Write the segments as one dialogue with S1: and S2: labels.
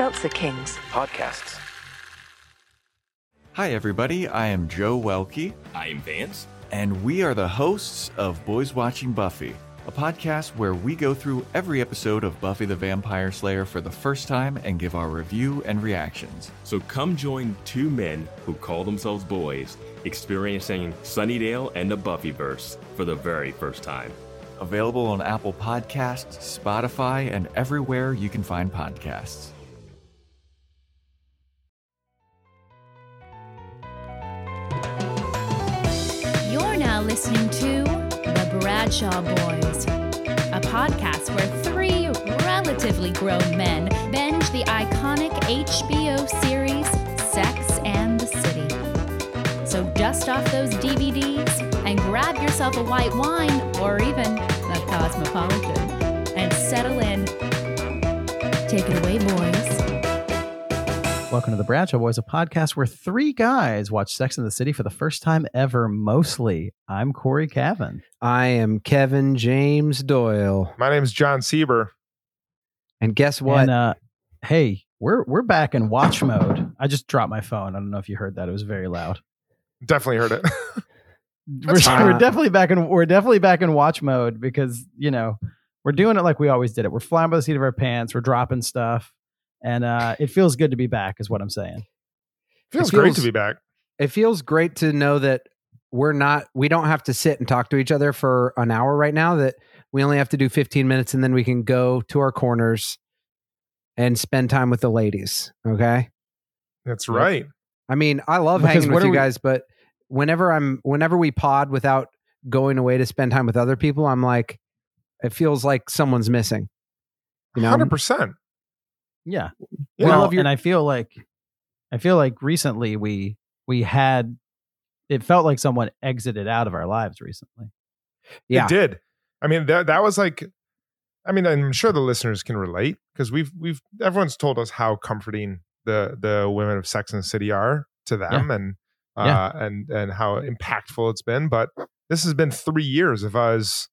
S1: Seltzer Kings
S2: podcasts.
S3: Hi, everybody. I am Joe Welke,
S4: I am Vance.
S3: and we are the hosts of Boys Watching Buffy, a podcast where we go through every episode of Buffy the Vampire Slayer for the first time and give our review and reactions.
S4: So come join two men who call themselves boys, experiencing Sunnydale and the Buffyverse for the very first time.
S3: Available on Apple Podcasts, Spotify, and everywhere you can find podcasts.
S5: Listening to The Bradshaw Boys, a podcast where three relatively grown men binge the iconic HBO series Sex and the City. So dust off those DVDs and grab yourself a white wine or even a cosmopolitan and settle in. Take it away, boys.
S6: Welcome to the Bradshaw Boys, a podcast where three guys watch Sex in the City for the first time ever, mostly. I'm Cory Cavin.
S7: I am Kevin James Doyle.
S8: My name is Jon Sieber.
S7: And guess what?
S6: And uh, hey, we're we're back in watch mode. I just dropped my phone. I don't know if you heard that. It was very loud.
S8: Definitely heard it.
S6: We're,
S7: fine.
S6: we're definitely back in we're definitely back in watch mode because, you know, we're doing it like we always did it. We're flying by the seat of our pants, we're dropping stuff. And uh, it feels good to be back, is what I'm saying.
S8: feels,
S7: It
S8: great to be back.
S7: it feels great to know that we're not, we don't have to sit and talk to each other for an hour right now, that we only have to do 15 minutes and then we can go to our corners and spend time with the ladies. Okay.
S8: That's right.
S7: I mean, I love
S6: Because
S7: hanging with you
S6: we-
S7: guys, but whenever I'm, whenever we pod without going away to spend time with other people, I'm like, it feels like someone's missing. You know,
S8: Hundred percent.
S6: Yeah.
S8: Yeah.
S6: well,
S7: your-
S6: and I feel like I feel like recently we we had it felt like someone exited out of our lives recently.
S7: yeah.
S8: It did. I mean, that that was like. I mean, I'm sure the listeners can relate because we've we've everyone's told us how comforting the the women of Sex and the City are to them, and uh,
S6: Yeah.
S8: and and how impactful it's been. But this has been three years of us,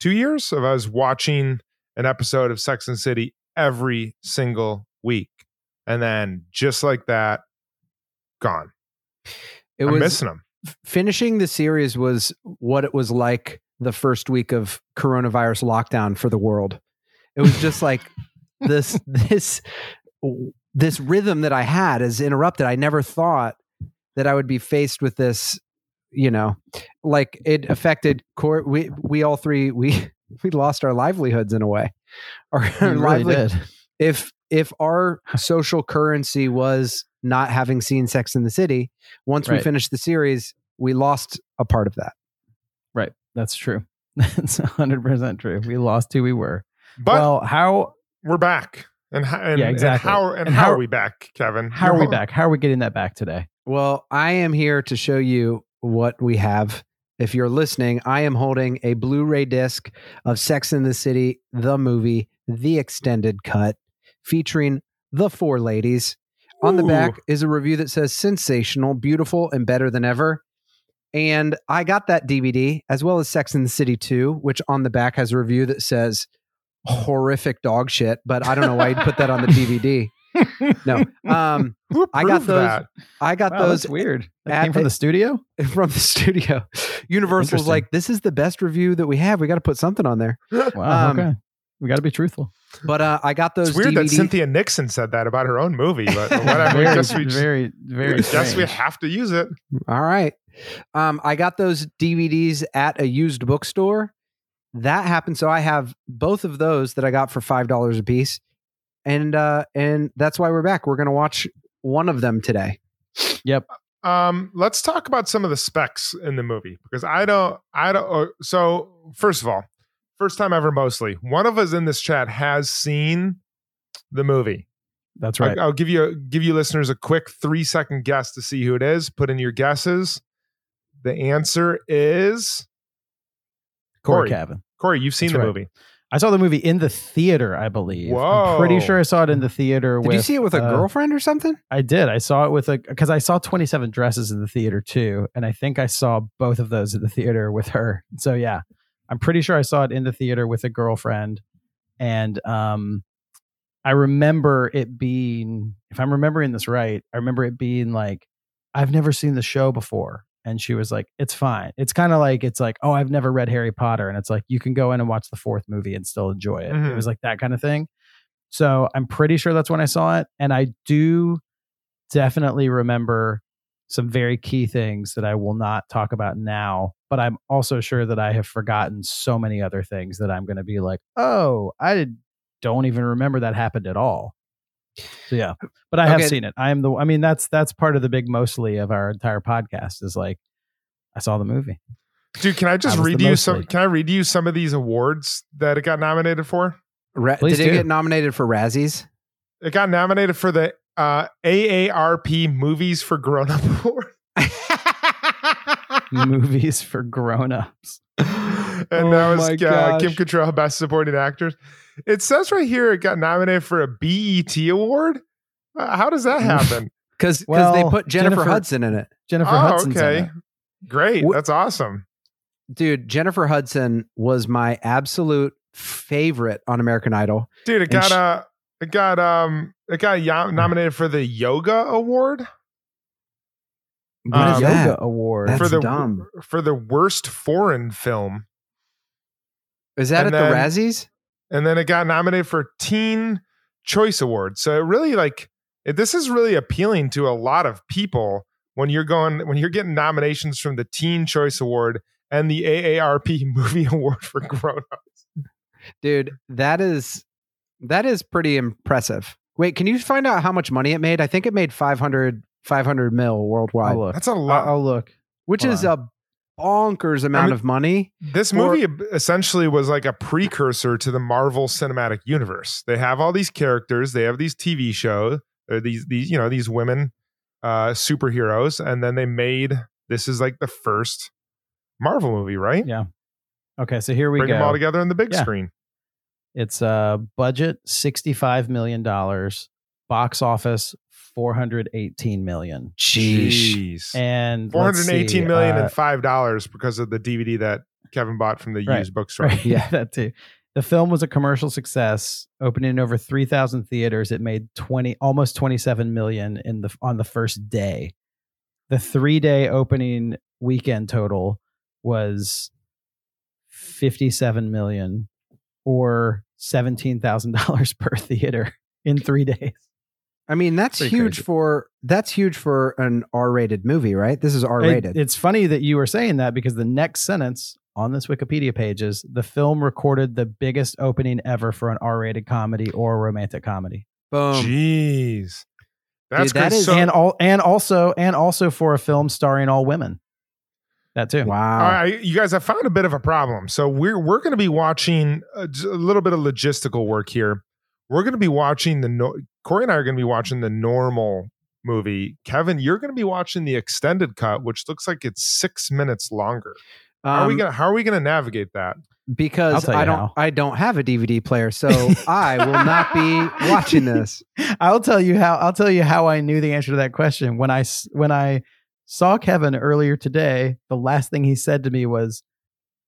S8: two years of us watching an episode of Sex and the City every single week, and then just like that, gone.
S7: It
S8: I'm
S7: was
S8: missing them.
S7: finishing the series was what it was like the first week of coronavirus lockdown for the world. It was just like this this this rhythm that I had is interrupted. I never thought that I would be faced with this, you know, like it affected core we we all three we we lost our livelihoods in a way. Our
S6: You really
S7: lively-
S6: did.
S7: if if our social currency was not having seen Sex in the City, once we
S6: Right.
S7: finished the series, we lost a part of that.
S6: Right. That's true. That's 100% true. We lost who we were.
S8: But
S6: well, how
S8: we're back. And, ho- and,
S6: Yeah, exactly.
S8: and how and,
S6: And
S8: how,
S6: how-
S8: are we back, Kevin?
S6: how
S8: You're
S6: are we
S8: ho-
S6: back? How are we getting that back today?
S7: Well, I am here to show you what we have. If you're listening, I am holding a Blu-ray disc of Sex in the City, the movie, the extended cut, featuring the four ladies. On the back is a review that says sensational, beautiful, and better than ever. And I got that DVD as well as Sex in the City 2, which on the back has a review that says horrific dog shit, but I don't know why you'd put that on the DVD. No. Um,
S8: Who
S7: I got those
S8: that?
S7: I got
S6: Wow,
S7: those
S6: that's weird. That came from the studio?
S7: from the studio. Universal's
S6: Interesting.
S7: like, this is the best review that we have. We got to put something on there.
S6: Wow.
S7: Um,
S6: okay. We got to be truthful.
S7: But uh, I got those
S8: It's weird that Cynthia Nixon said that about her own movie, but whatever.
S6: very,
S8: we just,
S6: very, very.
S8: I guess we have to use it.
S7: All right. Um, I got those DVDs at a used bookstore. That happened. So I have both of those that I got for five dollars a piece, and uh, and that's why we're back. We're gonna watch one of them today.
S6: Yep.
S8: Um, let's talk about some of the specs in the movie because I don't, I don't. uh, So first of all, first time ever, mostly one of us in this chat has seen the movie.
S6: That's right.
S8: I, will give you a, give you listeners a quick three second guess to see who it is. Put in your guesses. The answer is
S6: Cory
S8: Cory.
S6: Cavin.
S8: Cory. You've seen
S6: That's
S8: the
S6: right.
S8: movie.
S6: I saw the movie in the theater, I believe. I'm pretty sure I saw it in the theater.
S7: Did
S6: with,
S7: you see it with a
S6: uh,
S7: girlfriend or something?
S6: I did. I saw it with a because I saw Twenty Seven Dresses in the theater too, and I think I saw both of those at the theater with her. So yeah, I'm pretty sure I saw it in the theater with a girlfriend, and um, I remember it being, if I'm remembering this right, I remember it being like, I've never seen the show before. And she was like, it's fine. It's kind of like, it's like, oh, I've never read Harry Potter. And it's like, you can go in and watch the fourth movie and still enjoy it.
S8: Mhm.
S6: It was like that kind of thing. So I'm pretty sure that's when I saw it. And I do definitely remember some very key things that I will not talk about now. But I'm also sure that I have forgotten so many other things that I'm going to be like, oh, I don't even remember that happened at all. So yeah, but I have seen it. I am the. I mean, that's that's part of the big mostly of our entire podcast is like, I saw the movie.
S8: Dude, can I just
S6: I
S8: read you some? Can I read you some of these awards that it got nominated for?
S7: Ra-
S6: Please
S7: did it get nominated for Razzies?
S8: It got nominated for the uh, AARP Movies for Grown Up Award.
S6: Movies for grown-ups.
S8: and
S7: Oh
S8: that was
S7: my
S8: uh, Kim
S7: gosh.
S8: Cattrall, Best Supporting Actors. It says right here it got nominated for a BET award. Uh, how does that happen?
S7: Because they put Jennifer,
S6: Jennifer-
S7: Hudson in it.
S6: Jennifer Hudson.
S8: oh,
S6: Hudson's in
S8: okay,
S6: it.
S8: great. That's awesome.
S7: Dude, Jennifer Hudson was my absolute favorite on American Idol.
S8: Dude, it got
S7: sh-
S8: uh, it got um, it got ya- nominated for the Yoga Award
S7: What
S8: Um,
S7: is
S6: Yoga
S7: that?
S6: Award.
S7: That's
S8: for the
S7: dumb.
S8: for the worst foreign film.
S7: Is that
S8: and
S7: at the Razzies?
S8: and then it got nominated for Teen Choice Award. So it really like it, this is really appealing to a lot of people when you're going when you're getting nominations from the Teen Choice Award and the AARP Movie Award for Grown Ups.
S7: Dude, that is that is pretty impressive. Wait, can you find out how much money it made? I think it made 500 500 mil worldwide,
S6: I'll look.
S8: That's a
S6: I'll,
S8: lot.
S6: I'll look.
S7: which
S6: Hold
S7: is a bonkers amount
S8: mean-
S7: of money.
S8: This
S7: Or-
S8: movie essentially was like a precursor to the Marvel Cinematic Universe. They have all these characters, they have these TV shows, these these you know these women uh superheroes, and then they made this is like the first Marvel movie, right?
S6: Yeah. Okay, so here we
S8: Bring
S6: go.
S8: them all together on the big
S6: Yeah.
S8: screen.
S6: It's a budget sixty-five million dollars, box office four hundred eighteen million,
S8: Jeez.
S6: and
S8: Four
S6: let's
S8: hundred eighteen
S6: see,
S8: million
S6: uh,
S8: and five dollars because of the DVD that Kevin bought from the
S6: Right.
S8: used bookstore.
S6: Right, yeah, that too. The film was a commercial success, opening in over three thousand theaters. It made twenty, almost twenty-seven million in the on the first day. The three-day opening weekend total was fifty-seven million, or seventeen thousand dollars per theater in three days.
S7: I mean, that's
S6: Pretty
S7: huge
S6: crazy.
S7: for that's huge for an R-rated movie, right? This is R-rated.
S6: it's funny that you were saying that because the next sentence on this Wikipedia page is the film recorded the biggest opening ever for an R-rated comedy or romantic comedy.
S7: Boom.
S8: Jeez. That's
S7: Dude, that
S8: good.
S7: is-
S8: So-
S6: and all and also and also for a film starring all women. That too.
S7: Wow.
S8: All right, you guys, I found a bit of a problem. So we're we're going to be watching uh, a little bit of logistical work here. We're going to be watching the no- Cory and I are going to be watching the normal movie. Kevin, you're going to be watching the extended cut, which looks like it's six minutes longer. How are we
S7: Um,
S8: gonna How are we going to navigate that?
S7: Because I don't
S6: how.
S7: I don't have a DVD player, so I will not be watching this.
S6: I'll tell you how I'll tell you how I knew the answer to that question. When I s- when I saw Kevin earlier today, the last thing he said to me was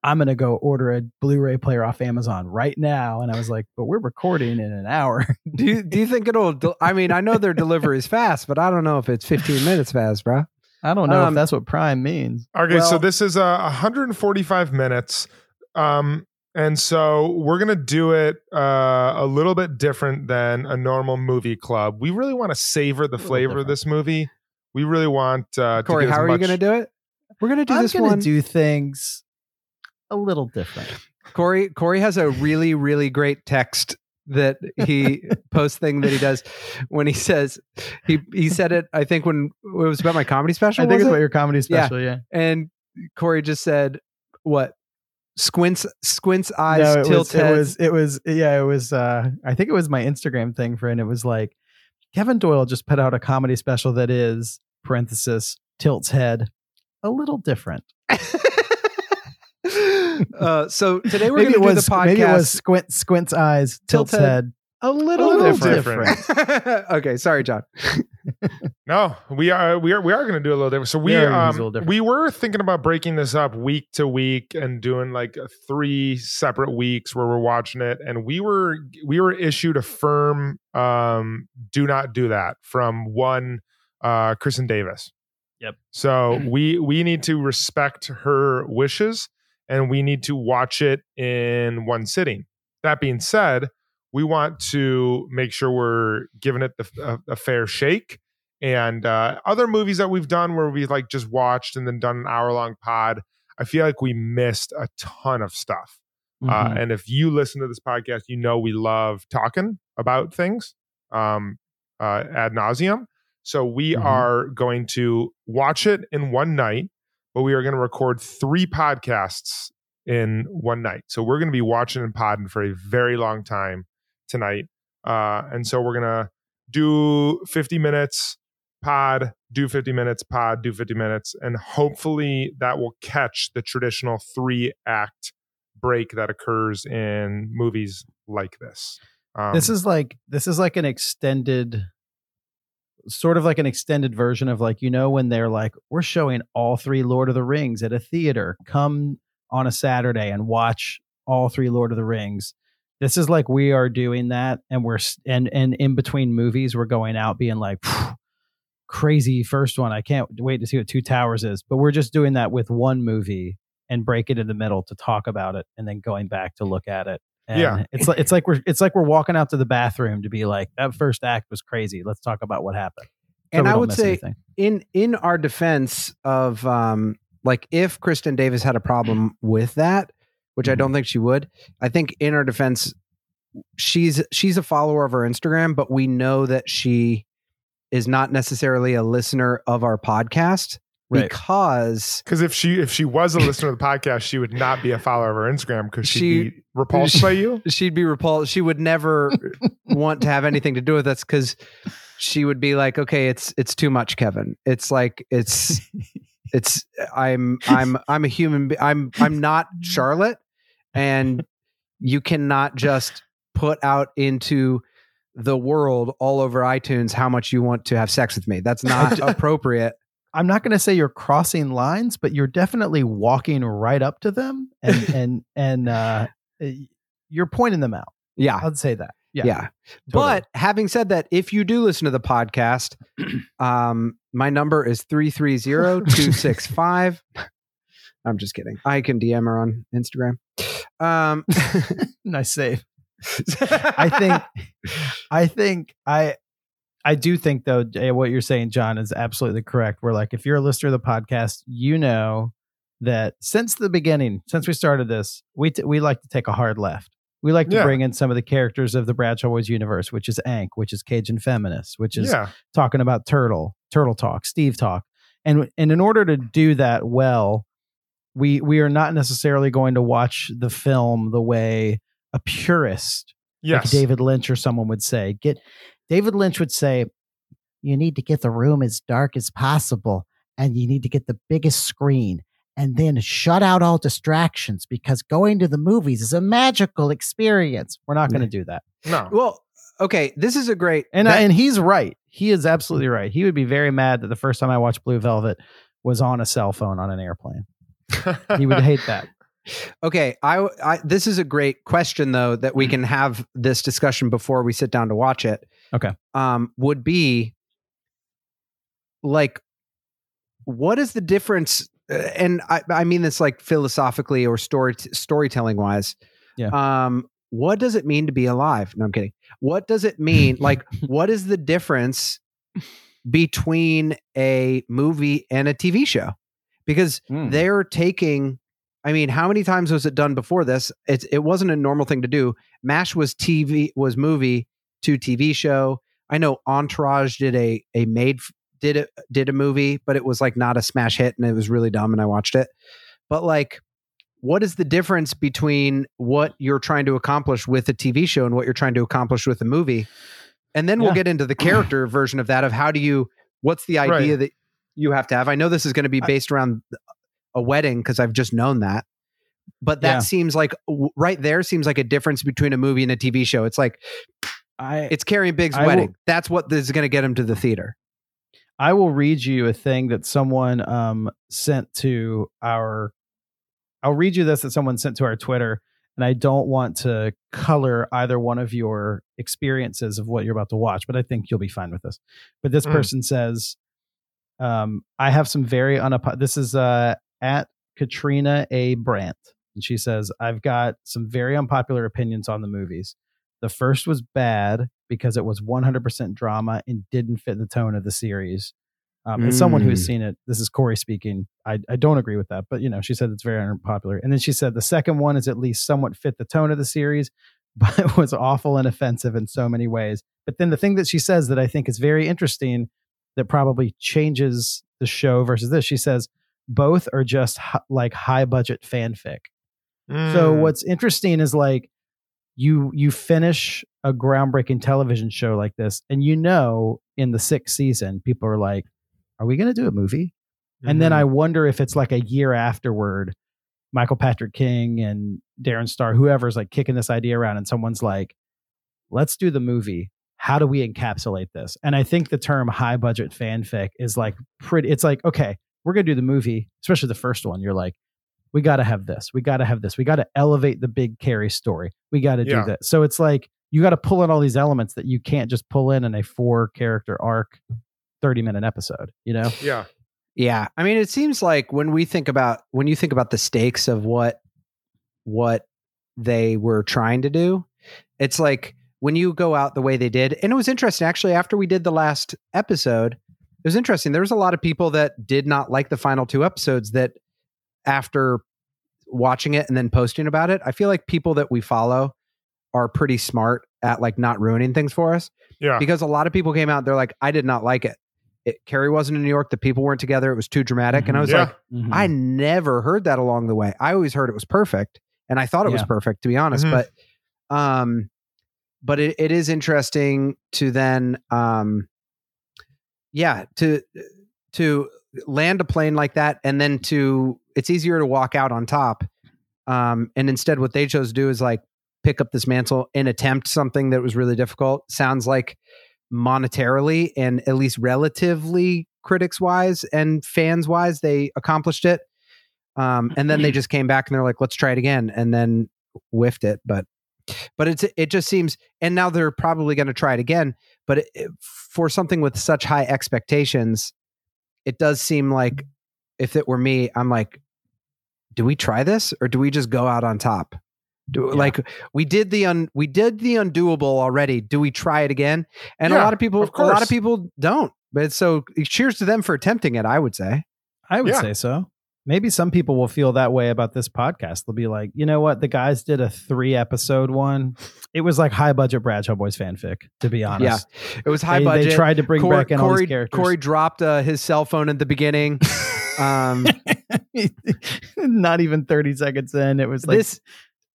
S6: I'm going to go order a Blu-ray player off Amazon right now and I was like, "But we're recording in an hour."
S7: Do you, do you think it'll? del- I mean, I know their delivery is fast, but I don't know if it's 15 minutes fast, bro.
S6: I don't know
S7: Um,
S6: if that's what Prime means.
S8: Okay, so this is uh, 145 minutes. Um, and so we're going to do it uh, a little bit different than a normal movie club. We really want to savor the
S6: little
S8: flavor of this movie. We really want uh,
S7: Cory,
S8: to
S7: how are you going to do it? We're going to do
S6: I'm
S7: this
S6: going to
S7: one.
S6: do things a little different.
S7: Cory Cory has a really really great text that he post thing that he does when he says he he said it I think when it was about my comedy special
S6: I think it's
S7: it?
S6: about your comedy special, yeah.
S7: and Cory just said what squints squints eyes
S6: no, it
S7: tilts
S6: was, it was it was yeah, it was uh I think it was my Instagram thing for and it was like Kevin Doyle just put out a comedy special that is parenthesis tilts head a little different.
S7: uh, so today we're going to do
S6: was
S7: the podcast
S6: maybe it was squint squints eyes
S7: Tilts
S6: tilts
S7: head.
S6: head a little,
S8: little
S6: different.
S8: different.
S7: okay sorry Jon
S8: No, we are we are we are going to do a little different. So we
S6: Yeah,
S8: um
S6: different.
S8: we were thinking about breaking this up week to week and doing like three separate weeks where we're watching it. And we were we were issued a firm um do not do that from one uh Kristin Davis.
S6: Yep.
S8: So we we need to respect her wishes and we need to watch it in one sitting. That being said, we want to make sure we're giving it the, a, a fair shake and uh, other movies that we've done where we like just watched and then done an hour long pod i feel like we missed a ton of stuff
S6: Mhm.
S8: uh, and if you listen to this podcast you know we love talking about things um, uh, ad nauseum so we
S6: Mhm.
S8: are going to watch it in one night but we are going to record three podcasts in one night so we're going to be watching and podding for a very long time tonight uh, and so we're going to do 50 minutes pod, do 50 minutes, pod, do 50 minutes. And hopefully that will catch the traditional three act break that occurs in movies like this. Um,
S6: this is like this is like an extended sort of like an extended version of like you know when they're like we're showing all three lord of the rings at a theater. Come on a saturday and watch all three lord of the rings. This is like we are doing that and we're and and in between movies we're going out being like crazy first one. I can't wait to see what two towers is. But we're just doing that with one movie and break it in the middle to talk about it and then going back to look at it and
S8: Yeah.
S6: it's like it's like we're it's like we're walking out to the bathroom to be like that first act was crazy. Let's talk about what happened. So
S7: and I would say
S6: anything.
S7: in in our defense of um like if Kristin Davis had a problem with that, which I
S6: Mhm.
S7: don't think she would, I think in our defense she's she's a follower of our Instagram, but we know that she is not necessarily a listener of our podcast
S6: Right.
S7: because
S8: because if she if she was a listener to the podcast, she would not be a follower of our Instagram because she'd
S7: She-
S8: be repulsed by you.
S7: she'd be repulsed. She would never want to have anything to do with us because she would be like, "Okay, it's it's too much, Kevin. It's like it's it's I'm I'm I'm a human. Be- I'm I'm not Charlotte, and you cannot just put out into the world all over iTunes how much you want to have sex with me. That's not appropriate.
S6: I'm not going to say you're crossing lines, but you're definitely walking right up to them and and and uh, you're pointing them out.
S7: Yeah.
S6: I'd say that. Yeah.
S7: Yeah. But having said that, if you do listen to the podcast, um, my number is 330-265. I'm just kidding. I can DM her on Instagram. Um,
S6: nice save. I think I think I I do think though what you're saying, Jon, is absolutely correct. We're like, if you're a listener of the podcast, you know that since the beginning, since we started this, we t- we like to take a hard left. We like to
S8: Yeah.
S6: bring in some of the characters of the Bradshaw Boys universe, which is Ank, which is Cajun Feminist, which is
S8: yeah,
S6: talking about Turtle, Turtle Talk, Steve Talk. And and in order to do that well, we we are not necessarily going to watch the film the way a purist
S8: yes,
S6: like David Lynch or someone would say. Get David Lynch would say, you need to get the room as dark as possible, and you need to get the biggest screen, and then shut out all distractions because going to the movies is a magical experience. We're not going to do that.
S8: no,
S7: well, okay, this is a great
S6: And
S7: that-
S6: and he's right. He is absolutely right. He would be very mad that the first time I watched Blue Velvet was on a cell phone on an airplane. He would hate that.
S7: Okay, I, I this is a great question though that we mm-hmm. can have this discussion before we sit down to watch it.
S6: Okay.
S7: Um would be like what is the difference uh, and I I mean this like philosophically or story storytelling wise.
S6: Yeah.
S7: Um what does it mean to be alive? No, I'm kidding. What does it mean? like what is the difference between a movie and a TV show? Because
S6: Mm.
S7: they're taking I mean, how many times was it done before this? It it wasn't a normal thing to do. MASH was TV was movie to TV show. I know Entourage did a a made did it did a movie, but it was like not a smash hit and it was really dumb and I watched it. But like what is the difference between what you're trying to accomplish with a TV show and what you're trying to accomplish with a movie? And then we'll get into the character version of that of how do you what's the idea
S8: Right.
S7: that you have to have. I know this is going to be
S6: I-
S7: based around a wedding because I've just known that. But that
S6: Yeah.
S7: seems like right there seems like a difference between a movie and a TV show. It's like
S6: I
S7: it's Carrie Big's
S6: I will-
S7: wedding. That's what is going to get him to the theater.
S6: I will read you a thing that someone um sent to our. I'll read you this that someone sent to our Twitter, and I don't want to color either one of your experiences of what you're about to watch, but I think you'll be fine with this. But this
S8: Mm.
S6: person says, um, "I have some very unapo- This is uh at Katrina A. Brandt, and she says, "I've got some very unpopular opinions on the movies. The first was bad because it was 100% drama and didn't fit the tone of the series. Um, As someone who has
S7: Mm.
S6: seen it, this is Cory speaking. I, I don't agree with that, but you know, she said it's very unpopular. And then she said the second one is at least somewhat fit the tone of the series, but it was awful and offensive in so many ways. But then the thing that she says that I think is very interesting that probably changes the show versus this, she says both are just hi- like high budget fanfic. So
S8: Mm.
S6: what's interesting is like you you finish a groundbreaking television show like this, and you know in the sixth season, people are like, "Are we going to do a movie?" And then. I mm-hmm. wonder if it's like a year afterward, Michael Patrick King and Darren Star, whoever's like kicking this idea around, and someone's like, "Let's do the movie." How do we encapsulate this? And I think the term high budget fanfic is like pretty. It's like okay, we're gonna do the movie, especially the first one. You're like, we got to have this. We got to have this. We got to elevate the big Carrie story. We got to
S8: Yeah.
S6: do that. So it's like you got to pull in all these elements that you can't just pull in in a four character arc, 30 minute episode, you know?
S8: yeah.
S7: Yeah, I mean, it seems like when we think about when you think about the stakes of what what they were trying to do, it's like when you go out the way they did, and it was interesting actually. After we did the last episode, it was interesting. There was a lot of people that did not like the final two episodes. That after watching it and then posting about it, I feel like people that we follow are pretty smart at like not ruining things for us
S8: Yeah.
S7: because a lot of people came out they're like i did not like it. it carrie wasn't in new york the people weren't together it was too dramatic and i was
S8: Yeah.
S7: like
S6: Mhm.
S7: i never heard that along the way i always heard it was perfect and i thought it was perfect to be honest
S8: Mhm.
S7: but um but it, it is interesting to then um yeah to to land a plane like that and then to it's easier to walk out on top. Um and instead what they chose to do is like pick up this mantle and attempt something that was really difficult. Sounds like monetarily and at least relatively critics wise and fans wise they accomplished it. Um and then they just came back and they're like let's try it again and then whiffed it. But but it's it just seems and now they're probably going to try it again but it, for something with such high expectations it does seem like mm-hmm. if it were me i'm like do we try this or do we just go out on top? Do,
S6: Yeah.
S7: like we did the un, we did the undoable already. Do we try it again? And a lot of people
S8: of
S7: a lot of people don't. But so cheers to them for attempting it i would say.
S6: I would
S8: Yeah.
S6: say so. Maybe some people will feel that way about this podcast. They'll be like, you know what? The guys did a three episode one. It was like high budget Bradshaw Boys fanfic, to be honest.
S7: Yeah, it was high
S6: they,
S7: budget
S6: They tried to bring
S7: Cory,
S6: back in all
S7: Cory,
S6: these characters.
S7: Cory dropped uh, his cell phone at the beginning um
S6: Not even 30 seconds in. It was like
S7: this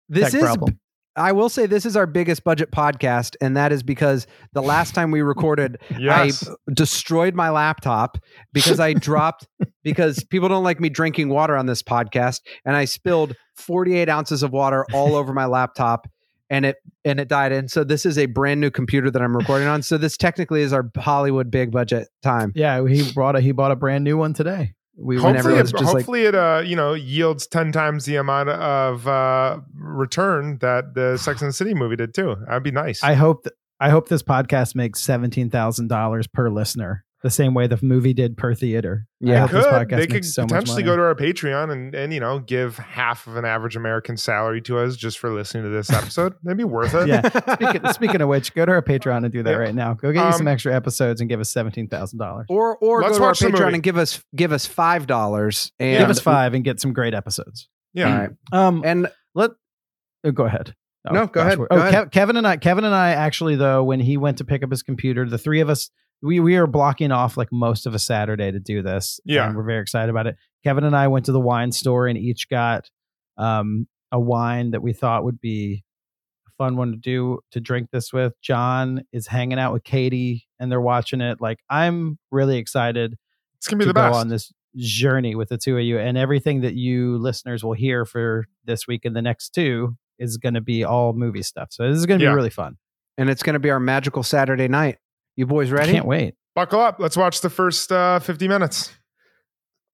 S7: this is
S6: problem.
S7: I will say this is our biggest budget podcast, and that is because the last time we recorded,
S8: Yes.
S7: I destroyed my laptop because I dropped because people don't like me drinking water on this podcast, and I spilled 48 ounces of water all over my laptop, and it and it died. And so this is a brand new computer that I'm recording on. So this technically is our Hollywood big budget time.
S6: Yeah, he brought a he bought a brand new one today. We
S8: hopefully, it,
S7: just like-
S8: it uh you know yields 10 times the amount of uh return that the sex and the city movie did too. That'd be nice.
S6: I hope that I hope this podcast makes seventeen thousand dollars per listener, the same way the movie did per theater.
S7: Yeah.
S6: hope
S8: could
S6: podcast
S8: they could
S6: so
S8: potentially go to our patreon and and you know give half of an average american salary to us just for listening to this episode that'd be worth it
S6: Yeah. speaking, speaking of which, go to our Patreon and do that
S8: Yeah.
S6: right now. Go get you some
S8: Um,
S6: extra episodes and give us seventeen thousand dollars.
S7: Or or
S8: Let's
S7: go to our Patreon
S8: movie.
S7: and give us give us five dollars and
S6: Give us five and get some great episodes.
S8: yeah
S7: All right.
S6: Um,
S7: And
S6: let oh, go ahead.
S7: No, go ahead.
S6: we're-
S7: Go
S6: Oh,
S7: ahead.
S6: Kev- Kevin and I, Kevin and I actually though, when he went to pick up his computer, the three of us, we we are blocking off like most of a Saturday to do this.
S8: Yeah.
S6: and we're very excited about it. Kevin and I went to the wine store and each got um a wine that we thought would be a fun one to do to drink this with. Jon is hanging out with Katie and they're watching it. Like I'm really excited
S8: it's gonna be
S6: to
S8: the
S6: go
S8: best
S6: on this journey with the two of you and everything that you listeners will hear for this week and the next two is going to be all movie stuff so this is going to
S8: Yeah.
S6: be really fun
S7: and it's going to be our magical Saturday night. You boys
S6: I
S7: ready?
S6: can't wait
S8: buckle up. Let's watch the first uh, 50 minutes.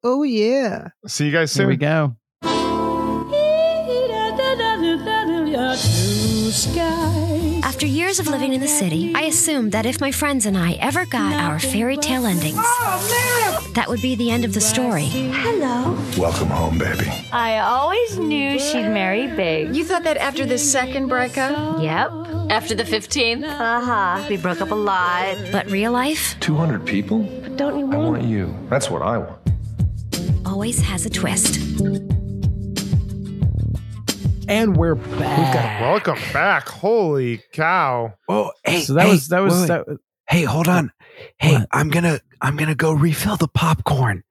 S7: Oh yeah.
S8: See you guys soon.
S6: Here
S8: soon.
S6: we go.
S1: After years of living in the city, I assumed that if my friends and I ever got our fairy tale endings, that would be the end of the story. Hello.
S2: Welcome home, baby.
S9: I always knew she'd marry big.
S10: You thought that after the second breakup?
S1: Yep.
S9: After the 15th? Uh-huh. We broke up a lot.
S1: But real life
S2: 200 people?
S9: But Don't you want
S2: I
S9: want
S2: want you. That's what I want.
S1: always has a twist.
S6: And mm. we're back.
S8: Welcome back. Holy cow.
S7: Oh, hey.
S6: so that
S7: hey,
S6: was that was
S7: wait, wait.
S6: that was-
S7: Hey, hold on. Hey,
S6: What?
S7: I'm gonna I'm gonna go refill the popcorn.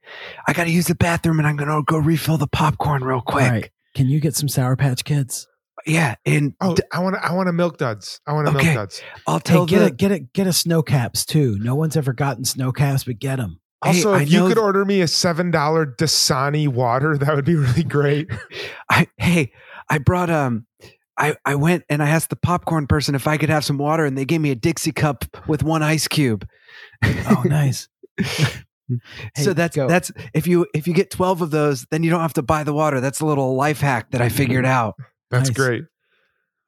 S7: I gotta use the bathroom and I'm gonna go refill the popcorn real quick.
S6: All right. Can you get some Sour Patch Kids?
S7: Yeah, and
S8: Oh,
S7: d-
S8: I want to. I want to milk duds. I want to
S7: Okay.
S8: milk duds.
S7: I'll
S6: Hey, get
S7: the,
S6: it, get it, get a snow caps too. No one's ever gotten snow caps, but get them.
S7: Hey,
S8: Also,
S7: I
S8: if you could
S7: th-
S8: order me a seven dollar Dasani water, that would be really great.
S7: I, hey, I brought um I, I went and I asked the popcorn person if I could have some water and they gave me a Dixie cup with one ice cube.
S6: Oh, nice. Hey,
S7: so that's
S6: go.
S7: that's if you if you get 12 of those then you don't have to buy the water. That's a little life hack that I figured out.
S8: That's
S6: Nice.
S8: great.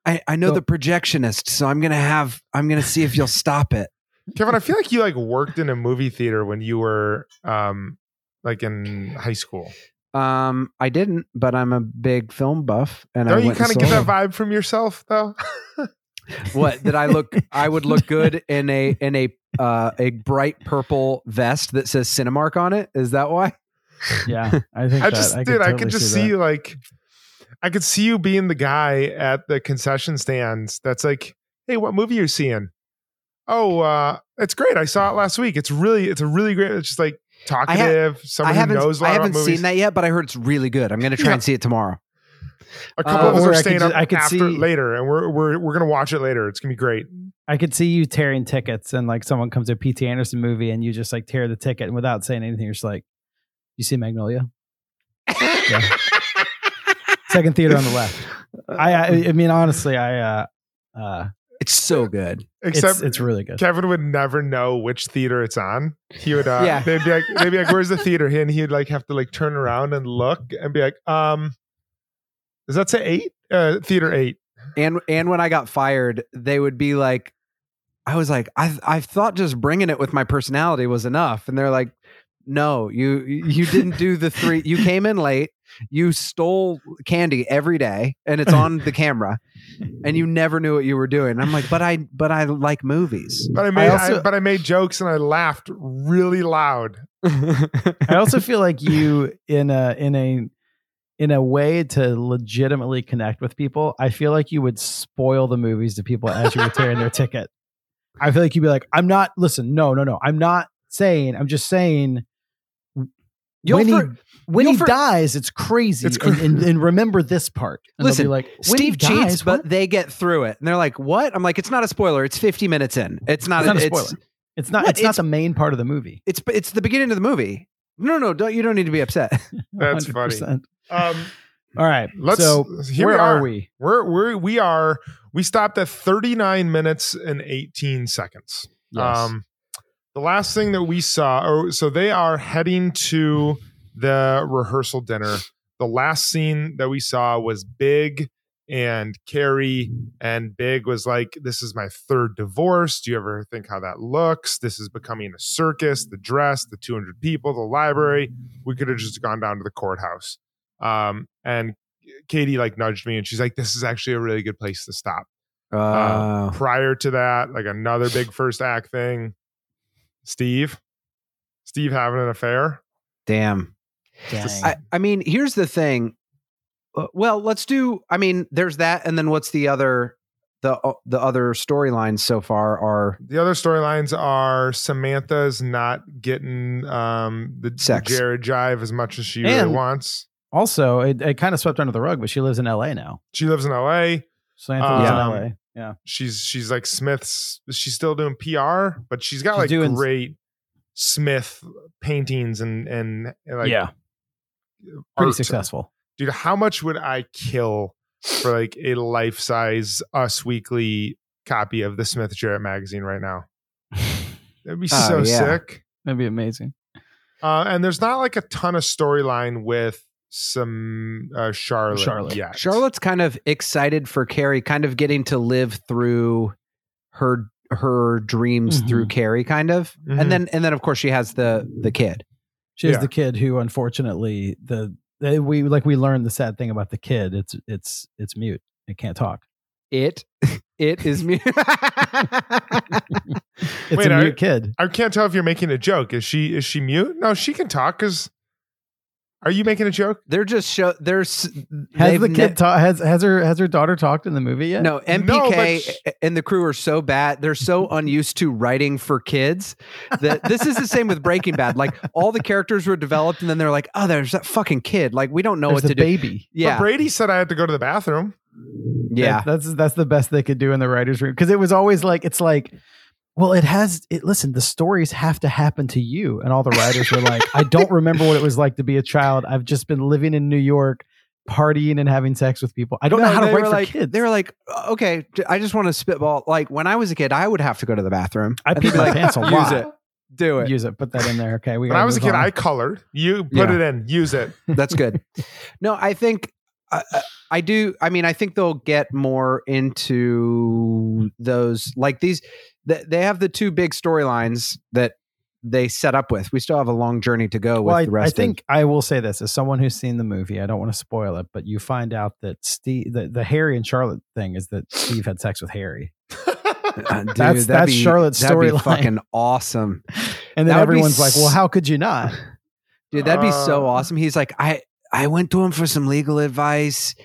S7: I, I know
S6: Go.
S7: the projectionist, so I'm gonna have I'm gonna see if you'll stop it.
S8: Kevin, I feel like you like worked in a movie theater when you were um like in high school.
S7: Um, I didn't, but I'm a big film buff, and I
S8: Don't you kind of get that vibe from yourself though?
S7: what that I look I would look good in a in a uh, a bright purple vest that says Cinemark on it. Is that why?
S6: Yeah, I think
S8: I
S6: that,
S8: just
S6: I
S8: did. I
S6: totally
S8: could just
S6: see
S8: see like I could see you being the guy at the concession stands that's like, "Hey, what movie are you seeing?" Oh, uh it's great. I saw it last week. It's really it's a really great it's just like talkative,
S7: I
S8: someone who
S7: haven't
S8: knows a
S7: I
S8: lot
S7: haven't
S8: about movies.
S7: seen that yet, but I heard it's really good. I'm gonna try
S8: Yeah.
S7: and see it tomorrow.
S8: A couple
S6: Uh,
S8: of us are
S6: I could
S8: staying
S6: just-
S8: up
S6: I could
S8: after
S6: see-
S8: later and we're we're we're gonna watch it later. It's gonna be great.
S6: I could see you tearing tickets, and like someone comes to a P.T. Anderson movie, and you just like tear the ticket, and without saying anything, you're just like, "You see Magnolia?" Yeah. Second theater on the left. I, I, I mean, honestly, I, uh, uh,
S7: It's so good.
S8: Except
S6: it's, it's really good.
S8: Kevin would never know which theater it's on. He would, uh,
S7: Yeah.
S8: they'd be like, they'd be like, "Where's the theater?" And he'd like have to like turn around and look and be like, "Um, does that say eight? Uh, theater eight.
S7: And and when I got fired, they would be like, I was like, I I thought just bringing it with my personality was enough, and they're like, No, you you didn't do the three. You came in late. You stole candy every day, and it's on the camera, and you never knew what you were doing. I'm like, but I but I like movies.
S8: But I made, I
S6: also-
S8: but I made jokes and I laughed really loud.
S6: I also feel like you in a in a in a way to legitimately connect with people. I feel like you would spoil the movies to people as you were tearing their ticket. I feel like you'd be like, "I'm not. Listen, no, no, no. I'm not saying. I'm just saying."
S7: You'll
S6: when he when he
S7: for-
S6: dies, it's crazy.
S8: It's
S6: and, and, and remember this part. And
S7: Listen,
S6: be like when he
S7: Steve cheats,
S6: dies,
S7: but
S6: what?
S7: they get through it, and they're like, "What?" I'm like, "It's not a spoiler. It's 50 minutes in. It's not.
S6: it's not a
S7: it's,
S6: spoiler. It's not.
S7: What?
S6: It's not
S7: It's-
S6: the main part of the movie.
S7: It's it's the beginning of the movie. No, no, don't you don't need to be upset.
S8: That's funny.
S6: 100%.
S8: Um,
S6: All right.
S8: let's.
S6: so
S8: here
S6: where
S8: we
S6: are
S8: are.
S6: we?
S8: We're we're we are. We stopped at 39 minutes and 18 seconds.
S6: Yes.
S8: Um, the last thing that we saw, or so they are heading to the rehearsal dinner. The last scene that we saw was Big and Carrie, and Big was like, "This is my third divorce. Do you ever think how that looks? This is becoming a circus. The dress, the 200 people, the library. We could have just gone down to the courthouse." Um, and Katie like nudged me, and she's like, "This is actually a really good place to stop."
S7: Uh,
S8: Um, prior to that, like another big first act thing, Steve, Steve having an affair.
S7: damn.
S6: Dang.
S7: I, I mean, here's the thing. Uh, well, let's do. I mean, there's that, and then what's the other? The uh, the other storylines so far are
S8: The other storylines are Samantha's not getting um, the
S7: Sex.
S8: Jerrod jive as much as she
S6: And-
S8: really wants.
S6: also, it, it kind of swept under the rug, but she lives in L.A. now.
S8: She lives in L.A.
S6: Samantha lives
S8: Um,
S6: in L.A. Yeah.
S8: She's she's like Smith's. She's still doing PR, but she's got
S6: She's
S8: like
S6: doing-
S8: great Smith paintings and and, and, like
S6: yeah. Pretty
S8: art.
S6: successful.
S8: dude how much would i kill for like a life-size us weekly copy of the smith jerrod magazine right now That'd be
S7: Oh,
S8: so
S7: yeah.
S8: sick.
S6: That'd be amazing.
S8: Uh, and there's not like a ton of storyline with some uh, Charlotte.
S6: Charlotte.
S8: yet.
S7: Charlotte's kind of excited for Carrie, kind of getting to live through her her dreams
S6: Mhm.
S7: through Carrie, kind of,
S8: Mhm.
S7: and then and then of course she has the the kid.
S6: She has
S8: Yeah.
S6: the kid who, unfortunately, the they, we like we learned the sad thing about the kid. It's it's it's mute. It can't talk.
S7: It it is mute.
S6: It's
S8: Wait,
S6: a
S8: are-
S6: mute kid.
S8: I can't tell if you're making a joke. Is she is she mute? No, she can talk. Cause are you making a joke?
S7: They're just show. There's
S6: Has
S7: they've
S6: the
S7: ne-
S6: kid ta- has has her has her daughter talked in the movie yet?
S7: No,
S8: No,
S7: MPK
S8: but sh-
S7: and the crew are so bad. They're so unused to writing for kids that this is the same with Breaking Bad. Like all the characters were developed, and then they're like, "Oh, there's that fucking kid." Like we don't know
S6: There's
S7: what
S6: the
S7: to do.
S6: baby.
S7: Yeah,
S8: But Brady said I had to go to the bathroom.
S7: yeah.
S6: That- that's that's the best they could do in the writers' room because it was always like it's like, well, it has. It listen, the stories have to happen to you, and all the writers were like, I don't remember what it was like to be a child. I've just been living in New York, partying and having sex with people. I don't know how to write
S7: were
S6: for
S7: like,
S6: kids.
S7: They were like, okay, I just want to spitball. Like when I was a kid, I would have to go to the bathroom.
S6: I
S7: And
S6: peed my
S7: like,
S6: pants a
S7: use
S6: lot.
S7: it, do it.
S6: Use it. Put that in there. Okay, we.
S8: When I was a kid,
S6: on.
S8: I colored. You put
S7: Yeah.
S8: it in. Use it.
S7: That's good. no, I think I, I- I do. I mean, I think they'll get more into those like these. Th- They have the two big storylines that they set up with. We still have a long journey to go with
S6: Well, I,
S7: the
S6: I
S7: rest.
S6: think I will say this as someone who's seen the movie. I don't want to spoil it, but you find out that Steve, the, the Harry and Charlotte thing, is that Steve had sex with Harry,
S7: Uh, dude,
S6: that's-
S7: that'd
S6: that's
S7: be-
S6: Charlotte's
S7: that'd
S6: storyline.
S7: Fucking awesome,
S6: and then
S7: That
S6: everyone's like, "Well, how could you not?"
S7: dude. That'd be so
S8: Uh,
S7: awesome. He's like, I I went to him for some legal advice,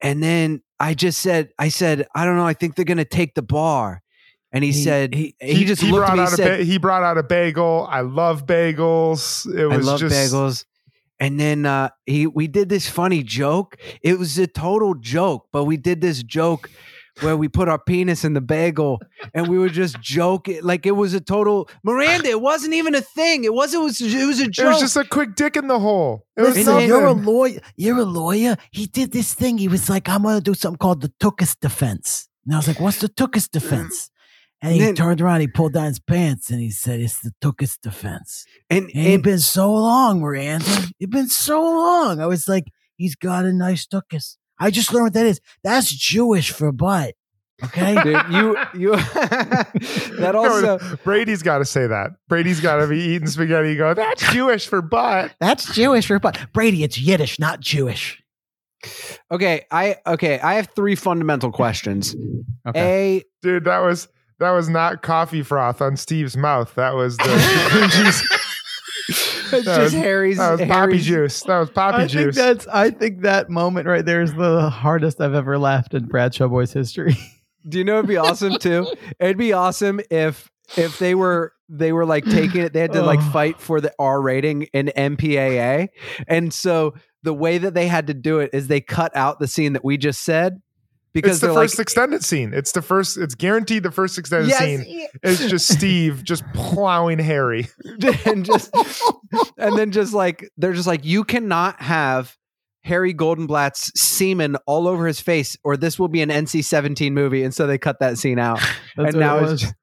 S7: and then I just said, I said, I don't know. I think they're gonna take the bar. And he,
S6: He-
S7: said he, he, just
S8: he
S7: looked at
S8: brought
S7: me
S8: out
S7: and
S8: a
S7: said,
S8: ba- he brought out a bagel. I love bagels. It
S7: I love
S8: just
S7: bagels. And then uh, he we did this funny joke. It was a total joke, but we did this joke where we put our penis in the bagel and we were just joking like it was a total Miranda. It wasn't even a thing. It was it was it was a
S8: It
S7: joke.
S8: was just a quick dick in the hole. It was
S7: Listen, you're a
S11: lawyer. You're a lawyer. He did this thing. He was like, I'm gonna do something called the Tookus defense. And I was like, What's the Tookus defense? And he
S7: Then-
S11: turned around, he pulled down his pants, and he said, It's the Tookus defense.
S7: and,
S11: And it's
S7: and
S11: been so long, Miranda. It's been so long. I was like, He's got a nice Tookus. I just learned what that is. That's Jewish for butt. Okay.
S7: dude, you you that
S8: No,
S7: also
S8: Brady's got to say that. Brady's got to be eating spaghetti. Go. That's Jewish for butt.
S11: That's Jewish for butt. Brady, it's Yiddish, not Jewish.
S7: okay. I okay. I have three fundamental questions.
S6: Okay.
S7: A
S8: Dude, that was that was not coffee froth on Steve's mouth. That was the cringies.
S7: it's
S8: That
S7: just
S8: was-
S7: Harry's
S8: That was poppy
S7: Harry's-
S8: juice. That was poppy
S6: I
S8: juice.
S6: think that's. I think that moment right there is the hardest I've ever laughed in Bradshaw Boys history.
S7: Do you know it'd be awesome too? It'd be awesome if if they were they were like taking it, they had to like
S6: Oh.
S7: fight for the R rating in MPAA. And so the way that they had to do it is they cut out the scene that we just said because
S8: it's the first
S7: like
S8: extended scene. It's the first. It's guaranteed the first extended
S7: Yes,
S8: scene.
S7: yeah.
S8: It's just Steve just plowing Harry.
S7: and just and then just like they're just like you cannot have Harry Goldenblatt's semen all over his face, or this will be an NC-17 movie. And so they cut that scene out. And now
S6: it
S7: it's just,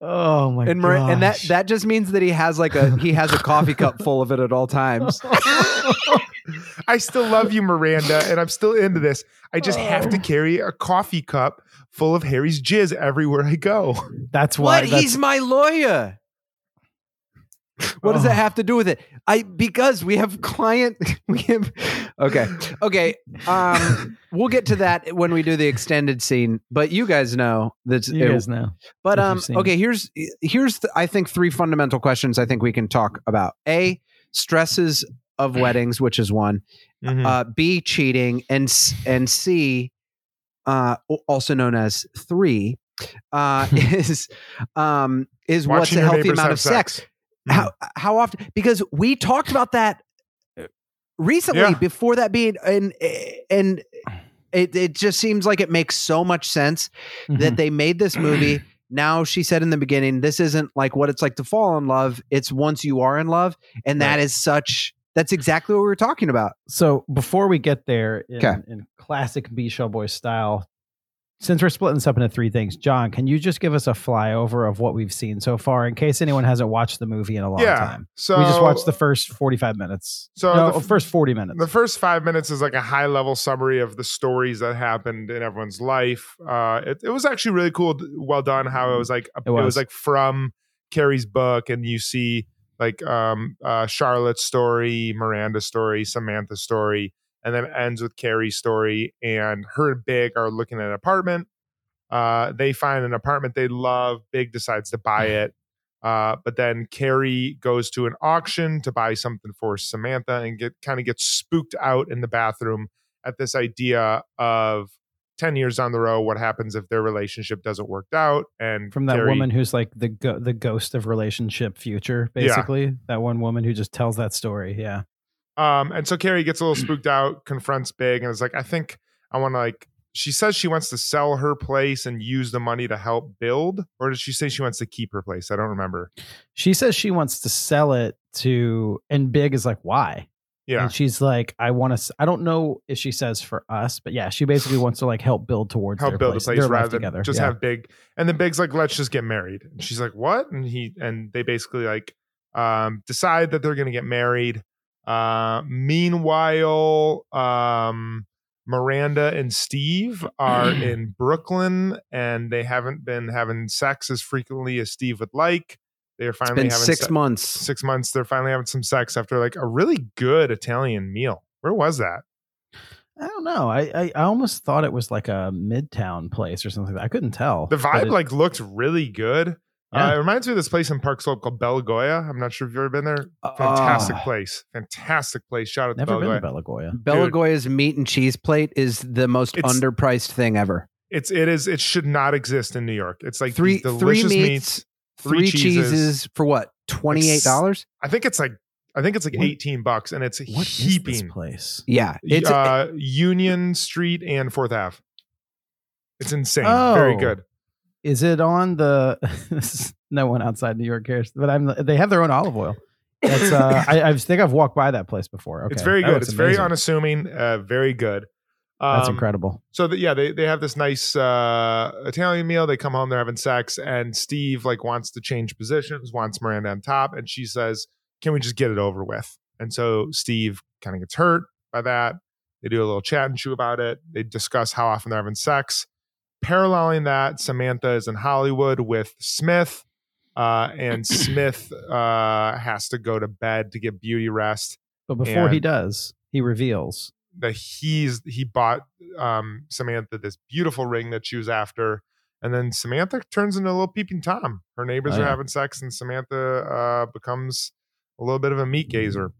S6: Oh my
S7: and, Mar- and that that just means that he has like a he has a coffee cup full of it at all times.
S8: I still love you, Miranda, and I'm still into this. I just have to carry a coffee cup full of Harry's jizz everywhere I go.
S6: That's why.
S7: What?
S6: that's-
S7: He's my lawyer. What does that
S6: Oh.
S7: have to do with it? I because we have client we have okay. Okay. Um we'll get to that when we do the extended scene, but you guys know that
S6: you guys know.
S7: But um okay, here's here's the, I think three fundamental questions I think we can talk about. A stresses of weddings, which is one.
S8: Mhm.
S7: Uh B cheating and and C uh also known as 3 uh is um is what's a healthy amount of sex.
S8: sex.
S7: How how often? Because we talked about that recently
S8: Yeah.
S7: before that being and and it it just seems like it makes so much sense that
S6: Mhm.
S7: they made this movie. Now she said in the beginning, this isn't like what it's like to fall in love. It's once you are in love, and that is such. That's exactly what we were talking about.
S6: So before we get there, in,
S7: Okay.
S6: in classic B Show Boy style, since we're splitting this up into three things, Jon, can you just give us a flyover of what we've seen so far in case anyone hasn't watched the movie in a long
S8: Yeah,
S6: time?
S8: so-
S6: we just watched the first 45 minutes.
S8: So
S6: no,
S8: the f-
S6: first 40 minutes.
S8: The first five minutes is like a high level summary of the stories that happened in everyone's life. Uh, it, it was actually really cool, well done. How it was like it was.
S6: was.
S8: like from Carrie's book, and you see like um, uh, Charlotte's story, Miranda's story, Samantha's story, and then ends with Carrie's story. And her and Big are looking at an apartment. Uh, they find an apartment they love. Big decides to buy it. Uh, but then Carrie goes to an auction to buy something for Samantha and get kind of gets spooked out in the bathroom at this idea of 10 years down the road, what happens if their relationship doesn't work out? And
S6: From that woman who's like the go- the ghost of relationship future,
S8: Yeah.
S6: basically. That one woman who just tells that story. Yeah.
S8: Um, and so Carrie gets a little spooked out, confronts Big, and is like, I think I want to like. She says she wants to sell her place and use the money to help build, or did she say she wants to keep her place? I don't remember.
S6: She says she wants to sell it to, and Big is like, why?
S8: Yeah.
S6: And she's like, I want to, I don't know if she says for us, but yeah, she basically wants to like help build towards
S8: help
S6: their
S8: build
S6: place,
S8: a place rather than just
S6: Yeah.
S8: have big and then big's like let's just get married. And she's like what? And he and they basically like um decide that they're gonna get married. Uh meanwhile um miranda and steve are in brooklyn and they haven't been having sex as frequently as steve would like they're
S7: It's
S8: finally
S7: been
S8: having
S7: six
S8: se-
S7: months.
S8: six months they're finally having some sex after like a really good italian meal where was that
S6: I don't know. I, I I almost thought it was like a midtown place or something. I couldn't tell.
S8: The vibe
S6: it-
S8: like looked really good.
S6: Yeah.
S8: Uh, it reminds me of this place in Park Slope called Bella Goya. I'm not sure if you've ever been there. Fantastic
S7: Ah.
S8: place. Fantastic place. Shout out to
S6: never
S8: Bella
S6: been to Belagoya.
S7: Belagoya's meat and cheese plate is the most
S8: It's-
S7: underpriced thing ever.
S8: It's it is it should not exist in New York. It's like
S7: Three
S8: these
S7: three
S8: delicious
S7: meats,
S8: meats,
S7: three, cheeses. for what? Twenty eight dollars?
S8: I think it's like I think it's like
S6: What-
S8: 18 bucks and it's
S6: What
S8: heaping.
S6: place?
S7: Yeah, it's
S8: uh, Union Street and Fourth Ave. It's insane.
S6: Oh.
S8: Very good.
S6: Is it on the? no one outside New York cares, but I'm. They have their own olive oil. That's. Uh, I, I think I've walked by that place before. Okay,
S8: It's very good. It's very unassuming. Uh, very good.
S6: That's
S8: Um,
S6: incredible.
S8: So that yeah, they they have this nice uh, Italian meal. They come home, they're having sex, and Steve like wants to change positions, wants Miranda on top, and she says, "Can we just get it over with?" And so Steve kind of gets hurt by that. They do a little chat and chew about it. They discuss how often they're having sex. Paralleling that, Samantha is in Hollywood with Smith, uh, and Smith uh, has to go to bed to get beauty rest
S6: But before he does, he reveals.
S8: That he's he bought um Samantha this beautiful ring that she was after. And then Samantha turns into a little peeping Tom. Her neighbors
S6: Oh,
S8: are having sex, and Samantha uh, becomes a little bit of a meat gazer.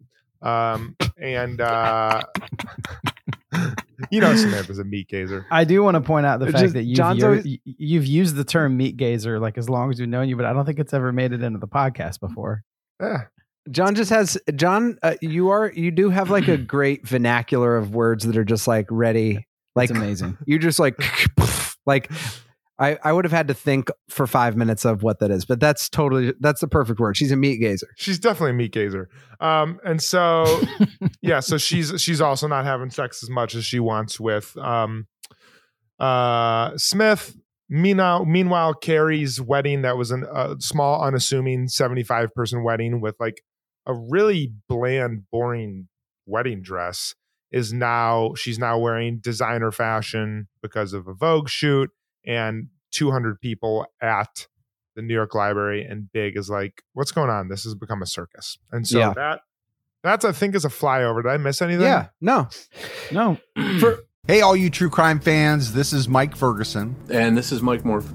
S8: Um, and uh, you know Samantha's a meat gazer.
S6: I do want to point out the
S7: It's
S6: fact
S7: just-
S6: that you've, Jon's
S7: always-
S6: you've used the term meat gazer like as long as we've known you, but I don't think it's ever made it into the podcast before.
S8: Yeah.
S7: Jon just has Jon. Uh, you are you do have like a great vernacular of words that are just like ready. Like
S6: It's amazing.
S7: You just like like I I would have had to think for five minutes of what that is, but that's totally that's the perfect word. She's a meat gazer.
S8: She's definitely a meat gazer. Um, and so yeah, so she's she's also not having sex as much as she wants with um uh Smith. Meanwhile, meanwhile, Carrie's wedding that was an- a small, unassuming seventy-five person wedding with like a really bland, boring wedding dress is now she's now wearing designer fashion because of a Vogue shoot and two hundred people at the New York Library and Big is like, what's going on? This has become a circus. And so
S7: Yeah.
S8: that that's I think is a flyover. Did I miss anything?
S7: Yeah, no,
S6: no.
S12: hey, all you true crime fans, this is Mike Ferguson.
S13: And this is Mike Morford.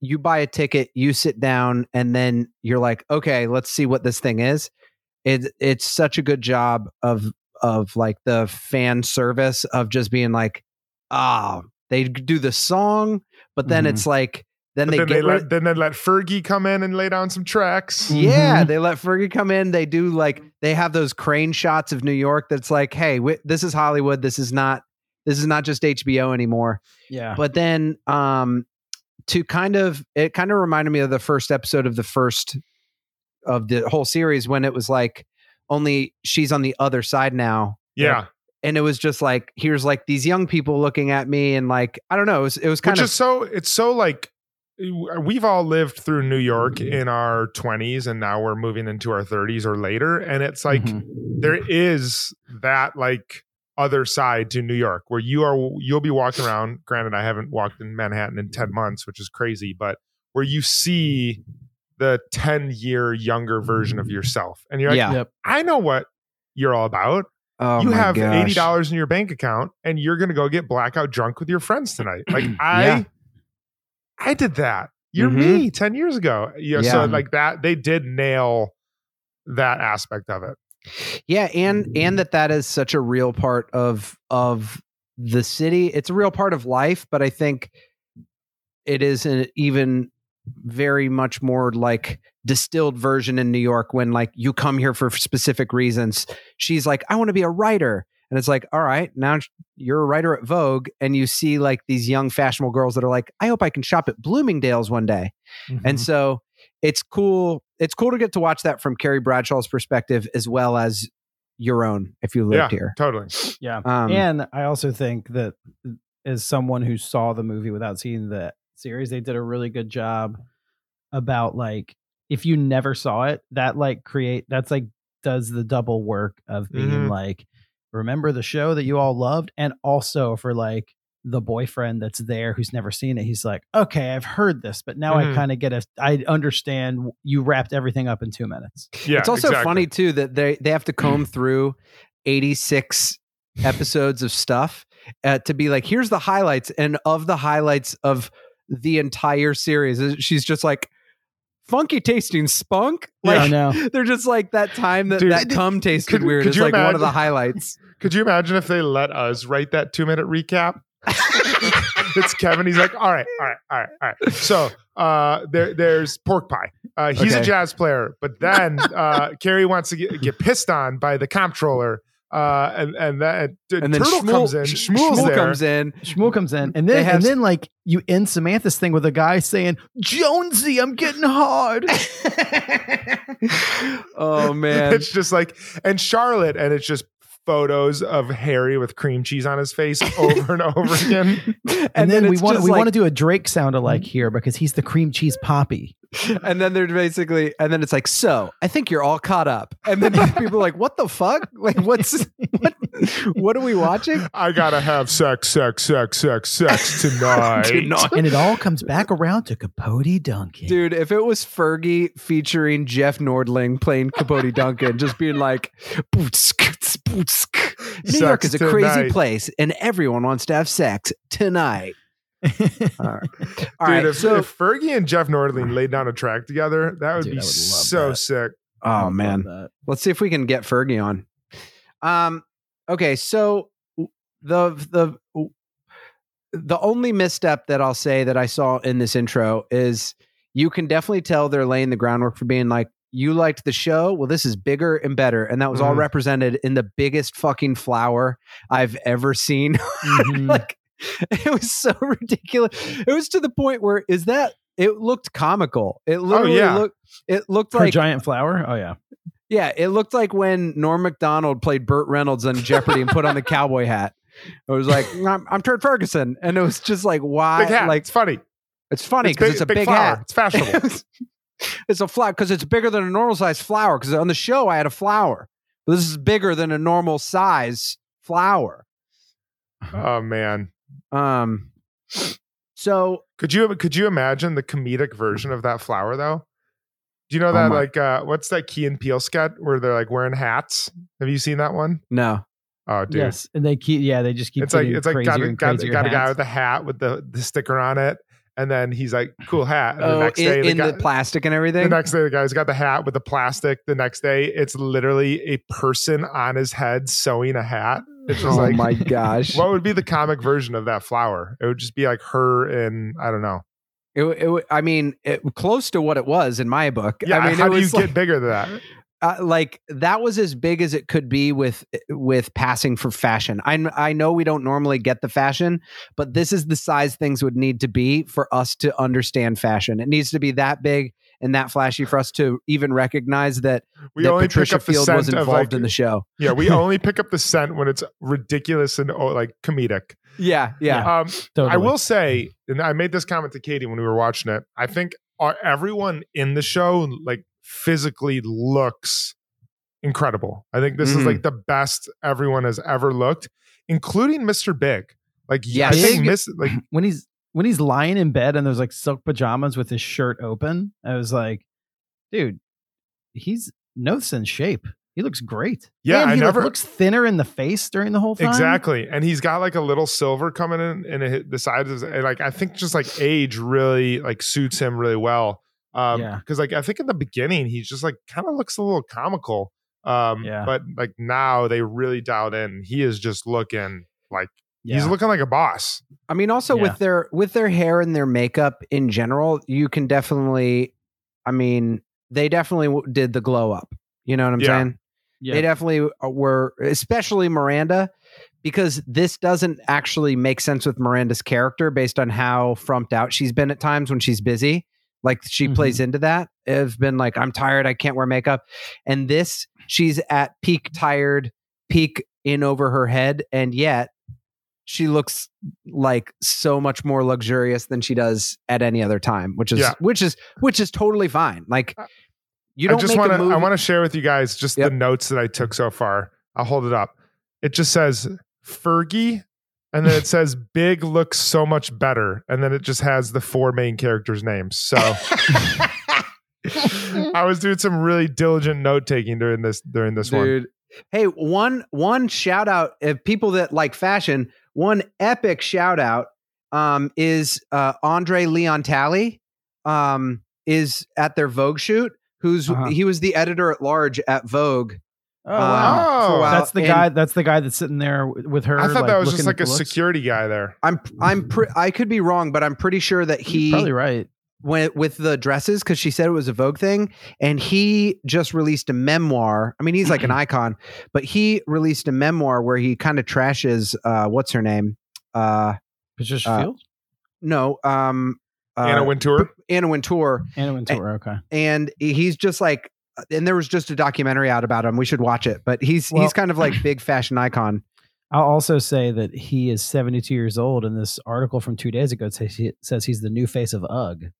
S7: you buy a ticket, you sit down, and then you're like, okay, let's see what this thing is. It it's such a good job of of like the fan service of just being like, ah, they do the song, but then
S6: Mhm.
S7: it's like then
S8: But
S7: they
S8: then
S7: get
S8: they
S7: rid-
S8: let then they let Fergie come in and lay down some tracks.
S7: Yeah, they let Fergie come in. They do like they have those crane shots of New York. That's like, hey, this is Hollywood. This is not this is not just HBO anymore.
S6: Yeah.
S7: But then, um, to kind of it kind of reminded me of the first episode of the first of the whole series when it was like only she's on the other side now.
S8: Yeah.
S7: And it was just like here's like these young people looking at me and like I don't know it was, it was kind
S8: Which
S7: of
S8: so it's so like we've all lived through New York
S7: Mm-hmm.
S8: in our 20s and now we're moving into our 30s or later and it's like
S7: Mm-hmm.
S8: there is that like other side to New York where you are you'll be walking around granted I haven't walked in Manhattan in 10 months which is crazy but where you see the 10 year younger version of yourself and you're like
S7: Yeah. Yep.
S8: I know what you're all about
S7: Oh
S8: you have
S7: gosh.
S8: eighty dollars in your bank account, and you're going to go get blackout drunk with your friends tonight. Like I,
S7: Yeah.
S8: I did that. You're
S7: Mhm.
S8: me ten years ago. Yeah, So like that, they did nail that aspect of it.
S7: Yeah, and and mm. that that is such a real part of of the city. It's a real part of life, but I think it is an even very much more like distilled version in New York when like you come here for specific reasons. She's like, I want to be a writer. And it's like, all right, now you're a writer at Vogue, and you see like these young fashionable girls that are like, I hope I can shop at Bloomingdale's one day. And mm-hmm. so it's cool. It's cool to get to watch that from Carrie Bradshaw's perspective as well as your own if you lived
S8: yeah,
S7: here.
S8: totally.
S6: Yeah.
S7: Um,
S6: and I also think that as someone who saw the movie without seeing the series, they did a really good job about like if you never saw it, that like create that's like does the double work of being
S8: Mhm.
S6: like remember the show that you all loved and also for like the boyfriend that's there who's never seen it he's like okay i've heard this but now
S8: Mhm.
S6: i kind of get a i understand you wrapped everything up in two minutes
S8: Yeah,
S7: it's also
S8: exactly.
S7: funny too that they they have to comb through 86 episodes of stuff uh, to be like here's the highlights and of the highlights of the entire series she's just like funky tasting spunk
S8: Yeah,
S7: like
S6: I know.
S7: they're just like that time that
S8: Dude,
S7: that cum tasted
S8: could-
S7: weird
S8: could
S7: is
S8: you
S7: like one of the highlights
S8: Could you imagine if they let us write that two minute recap? it's Kevin. He's like, all right, all right, all right, all right. So uh, there, there's pork pie. Uh, he's a jazz player, but then uh, Carrie wants to get, get pissed on by the comptroller, uh, and and that
S7: and then
S8: Turtle
S7: Shmuel,
S8: comes in.
S7: Sh-
S8: Shmuel's
S7: Shmuel
S8: there.
S7: comes in
S6: Shmuel comes in, and then
S7: have
S6: and
S7: s-
S6: then like you end Samantha's thing with a guy saying, "Jonesy, I'm getting hard."
S7: oh man
S8: It's just like, and Charlotte, and it's just photos of Harry with cream cheese on his face over and over again.
S6: and,
S7: And
S6: then,
S7: then
S6: we want we
S7: like-
S6: want to do a Drake sound alike here because he's the cream cheese poppy.
S7: and then they're basically and then it's like so i think you're all caught up and then people are like what the fuck like what's what what are we watching
S8: I gotta have sex, sex, sex, sex, sex tonight.
S6: and it all comes back around to Capote Duncan.
S7: dude if it was fergie featuring jeff nordling playing capote duncan just being like New york is a crazy place and everyone wants to have sex tonight all right,
S8: Dude,
S7: right,
S8: if,
S7: so
S8: if Fergie and Jeff Nordling laid down a track together, that would
S6: Dude,
S8: be
S6: would
S8: so
S6: that.
S8: sick.
S7: oh man Let's see if we can get Fergie on. Um. Okay. So the the the only misstep that I'll say that I saw in this intro is you can definitely tell they're laying the groundwork for being like you liked the show. Well, this is bigger and better, and that was all
S8: Mhm.
S7: represented in the biggest fucking flower I've ever seen.
S6: Mhm.
S7: like it was so ridiculous. It was to the point where is that it looked comical. It literally
S8: yeah.
S7: looked. It looked
S6: Her
S7: like
S6: giant flower. Oh yeah.
S7: yeah, it looked like when Norm Macdonald played Burt Reynolds on Jeopardy and put on the cowboy hat. It was like I'm, I'm Turd Ferguson, and it was just like why? Like
S8: it's funny.
S7: it's funny because
S8: big-
S7: it's a
S8: big
S7: big, hat.
S8: It's fashionable.
S7: it's a flower because it's bigger than a normal size flower. Because on the show I had a flower, but this is bigger than a normal size flower.
S8: Oh man.
S7: Um, so
S8: Could you could you imagine the comedic version of that flower though? Do you know
S7: Oh
S8: that
S7: my-
S8: like uh what's that Key and Peele sketch where they're like wearing hats? Have you seen that one?
S7: no,
S8: Oh dude.
S6: Yes, and they keep. Yeah, they just keep.
S8: it's like it's like got a, got, got a guy with a hat with the, the sticker on it, and then he's like, cool hat. And the
S7: oh,
S8: next
S7: in,
S8: day
S7: in
S8: guy,
S7: the plastic and everything.
S8: the next day the guy's got the hat with the plastic. The next day it's literally a person on his head sewing a hat. It's just
S7: oh
S8: like
S7: my gosh.
S8: what would be the comic version of that flower? It would just be like her and I don't know.
S7: It, it, I mean, it, close to what it was in my book.
S8: Yeah,
S7: I mean,
S8: how
S7: it
S8: do you
S7: was
S8: get bigger than that?
S7: Uh, like that was as big as it could be with with passing for fashion. I I know we don't normally get the fashion, but this is the size things would need to be for us to understand fashion. It needs to be that big and that flashy for us to even recognize that,
S8: We
S7: that
S8: only pick
S7: Patricia
S8: up the
S7: Field
S8: scent
S7: was involved
S8: like-
S7: in the show.
S8: Yeah, we only pick up the scent when it's ridiculous and oh, like comedic.
S7: Yeah, yeah.
S8: Um,
S6: Totally.
S8: I will say, and I made this comment to Katie when we were watching it. I think uh, everyone in the show like physically looks incredible. I think this is
S7: Mhm.
S8: like the best everyone has ever looked, including Mr. Big. Like, yeah, I
S7: Yes.
S8: think Miss like
S6: when he's when he's lying in bed and there's like silk pajamas with his shirt open, I was like, dude, he's noth's in shape. He looks great.
S8: Yeah,
S6: and
S8: I
S6: he like,
S8: never-
S6: looks thinner in the face during the whole time.
S8: Exactly, and he's got like a little silver coming in in the sides. Of, and, like I think just like age really like suits him really well. Um,
S6: Yeah.
S8: because like I think in the beginning he's just like kind of looks a little comical. Um,
S6: Yeah.
S8: but like now they really dialed in. He is just looking like he's looking like a boss.
S7: I mean, also
S6: Yeah.
S7: with their with their hair and their makeup in general, you can definitely. I mean, they definitely w- did the glow up. You know what I'm
S8: Yeah.
S7: saying?
S6: Yeah.
S7: They definitely uh, were, especially Miranda, because this doesn't actually make sense with Miranda's character based on how frumped out she's been at times when she's busy. Like she
S6: Mhm.
S7: plays into that. Have been like, I'm tired, I can't wear makeup. And this, she's at peak tired, peak in over her head, and yet she looks like so much more luxurious than she does at any other time, which is
S8: Yeah.
S7: which is which is totally fine. Like you
S8: I
S7: don't
S8: I
S7: just
S8: want to. I want to share with you guys just
S7: Yep.
S8: the notes that I took so far. I'll hold it up. It just says Fergie, and then it says Big looks so much better, and then it just has the four main characters' names. So I was doing some really diligent note taking during this during this one.
S7: Hey, one one shout out of people that like fashion. One epic shout out um, is uh, Andre Leon Talley um, is at their Vogue shoot. Who's
S6: Uh-huh.
S7: he was the editor at large at Vogue.
S6: Oh,
S7: um,
S6: wow.
S7: for a while,
S6: that's the
S7: and
S6: guy. That's the guy that's sitting there with her.
S8: I thought that was just like a
S6: looks.
S8: security guy there.
S7: I'm I'm pre- I could be wrong, but I'm pretty sure that
S6: You're
S7: he
S6: probably right.
S7: went with the dresses because she said it was a Vogue thing, and he just released a memoir. I mean, he's like an icon, but he released a memoir where he kind of trashes uh, what's her name? Uh,
S6: Patricia
S7: uh,
S6: Field,
S7: no, um, uh,
S8: Anna Wintour.
S7: Anna Wintour,
S6: Anna Wintour. Okay.
S7: and he's just like, and there was just a documentary out about him. We should watch it, but he's
S6: Well-
S7: he's kind of like big fashion icon.
S6: I'll also say that he is 72 years old, and this article from two days ago says, he, says he's the new face of UGG.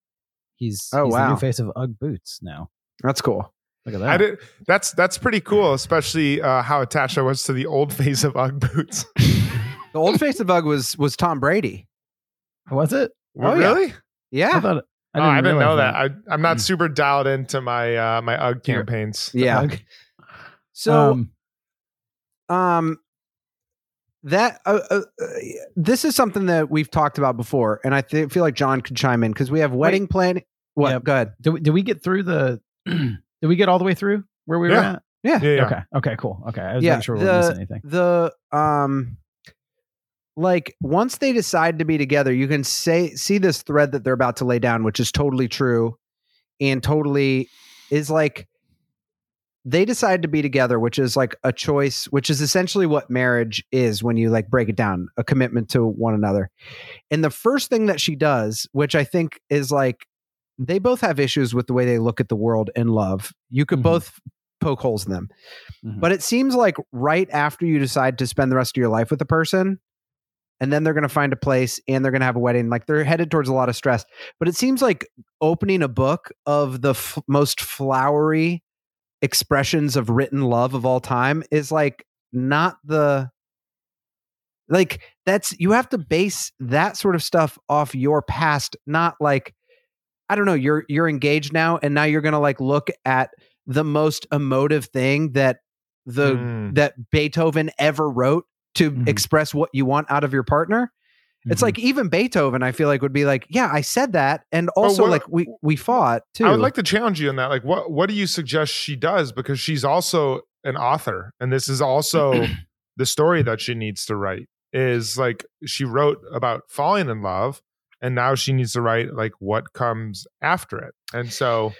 S6: He's,
S7: Oh,
S6: he's the
S7: wow.
S6: new face of UGG boots now.
S7: That's cool.
S6: Look at that.
S8: I did. That's that's pretty cool, especially uh, how attached I was to the old face of UGG boots.
S7: The old face of Ugg was was Tom Brady.
S6: Was it?
S7: Oh, yeah.
S8: really?
S7: Yeah,
S6: I thought.
S8: I didn't, oh, I didn't know
S6: realize
S8: that. I, I'm not super dialed into my uh, my UGG campaigns.
S7: yeah.
S6: UGG.
S7: So
S6: Um,
S7: um that uh, uh, uh, this is something that we've talked about before and i th- feel like Jon could chime in because we have wedding planning what
S6: Yeah.
S7: go ahead
S6: did, we, did we get through the? did we get all the way through where we were
S8: Yeah.
S6: at?
S7: yeah
S8: Yeah, yeah.
S6: Okay. Okay. Cool. Okay. I was
S7: yeah
S6: making sure we weren't
S7: the,
S6: missing anything.
S7: the um like once they decide to be together you can say see this thread that they're about to lay down which is totally true and totally is like they decide to be together which is like a choice which is essentially what marriage is when you like break it down a commitment to one another and the first thing that she does which i think is like they both have issues with the way they look at the world and love you could
S6: Mhm.
S7: both poke holes in them
S6: Mhm.
S7: but it seems like right after you decide to spend the rest of your life with a person and then they're going to find a place and they're going to have a wedding like they're headed towards a lot of stress but it seems like opening a book of the f- most flowery expressions of written love of all time is like not the like that's you have to base that sort of stuff off your past not like i don't know you're you're engaged now and now you're going to like look at the most emotive thing that the
S8: Mm.
S7: that beethoven ever wrote to
S6: Mhm.
S7: express what you want out of your partner it's
S6: Mhm.
S7: like even beethoven i feel like would be like yeah i said that and also
S8: what-
S7: like we we fought too
S8: I would like to challenge you on that. Like, what what do you suggest she does? Because she's also an author, and this is also the story that she needs to write is like she wrote about falling in love and now she needs to write like what comes after it. And so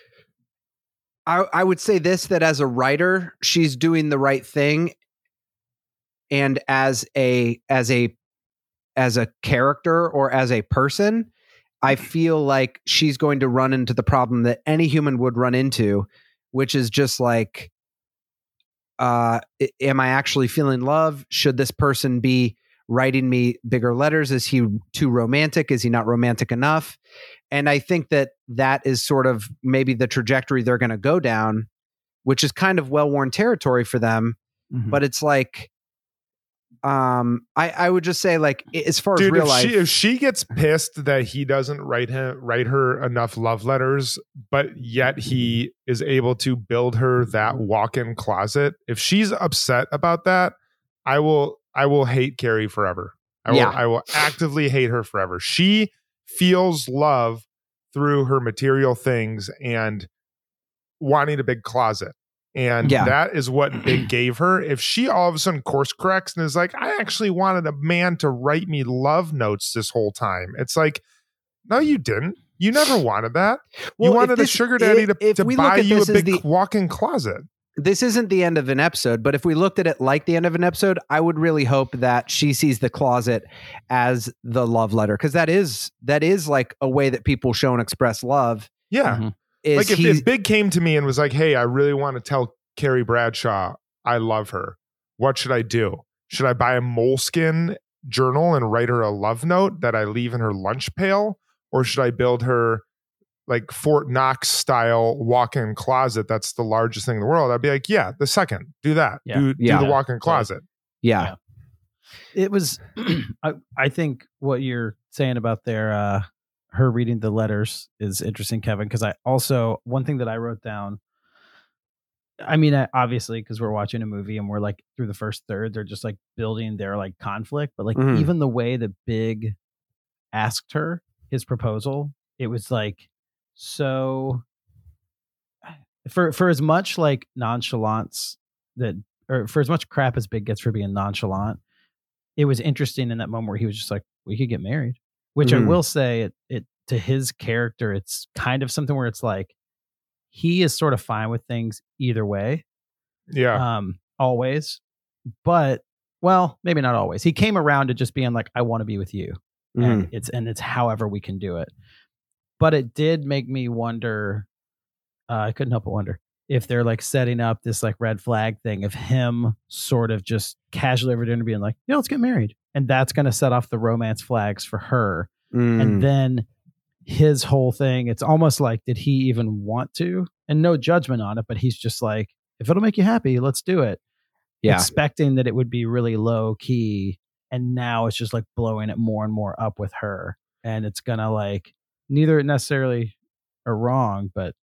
S7: I, I would say this that as a writer, she's doing the right thing. And as a as a as a character or as a person, I feel like she's going to run into the problem that any human would run into, which is just like uh am I actually feeling love? Should this person be writing me bigger letters? Is he too romantic? Is he not romantic enough? And I think that that is sort of maybe the trajectory they're going to go down, which is kind of well worn territory for them.
S6: Mm-hmm.
S7: But it's like, um, I, I would just say like as far as
S8: Dude,
S7: real
S8: if
S7: life,
S8: she if she gets pissed that he doesn't write him write her enough love letters, but yet he is able to build her that walk-in closet, if she's upset about that, I will I will hate Carrie forever. I will
S7: Yeah.
S8: I will actively hate her forever. She feels love through her material things and wanting a big closet. And
S7: Yeah.
S8: that is what Big gave her. If she all of a sudden course corrects and is like, I actually wanted a man to write me love notes this whole time. It's like, no, you didn't. You never wanted that.
S7: Well,
S8: you wanted
S7: this-
S8: a sugar daddy
S7: if-
S8: to,
S7: if
S8: to
S7: we look
S8: buy
S7: at
S8: you a
S7: this as
S8: big
S7: the-
S8: walk-in closet.
S7: this isn't the end of an episode, but if we looked at it like the end of an episode, I would really hope that she sees the closet as the love letter because that is that is like a way that people show and express love.
S8: Yeah.
S6: Mm-hmm.
S7: Is
S8: like if,
S7: he's-
S8: if Big came to me and was like, "Hey, I really want to tell Carrie Bradshaw I love her. What should I do? Should I buy a moleskin journal and write her a love note that I leave in her lunch pail, or should I build her like Fort Knox style walk-in closet that's the largest thing in the world?" I'd be like, "Yeah, the second, do that.
S6: Yeah.
S8: Do,
S7: Yeah.
S8: do the walk-in closet."
S7: yeah.
S6: it was I, I think what you're saying about their uh her reading the letters is interesting kevin because i also one thing that i wrote down i mean I- obviously because we're watching a movie and we're like through the first third they're just like building their like conflict but like
S7: Mhm.
S6: even the way that big asked her his proposal it was like so for for as much like nonchalance that or for as much crap as big gets for being nonchalant it was interesting in that moment where he was just like we could get married which i
S7: Mhm.
S6: will say it, it to his character it's kind of something where it's like he is sort of fine with things either way
S8: Yeah.
S6: um always but well maybe not always he came around to just being like i want to be with you and it's and it's however we can do it but it did make me wonder uh, i couldn't help but wonder if they're like setting up this like red flag thing of him sort of just casually over dinner being like yeah let's get married and that's going to set off the romance flags for her
S7: Mm.
S6: and then his whole thing it's almost like did he even want to and no judgment on it but he's just like if it'll make you happy let's do it
S7: Yeah.
S6: expecting that it would be really low key and now it's just like blowing it more and more up with her and it's gonna like neither necessarily are wrong but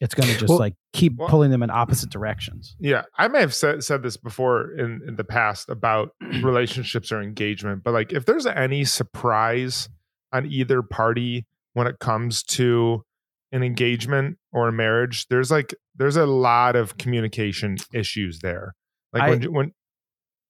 S6: it's gonna just
S8: Well-
S6: like keep
S8: well-
S6: pulling them in opposite directions
S8: Yeah, I may have said said this before in in the past about relationships or engagement, but like if there's any surprise on either party when it comes to an engagement or a marriage, there's like there's a lot of communication issues there. Like
S6: I-
S8: when when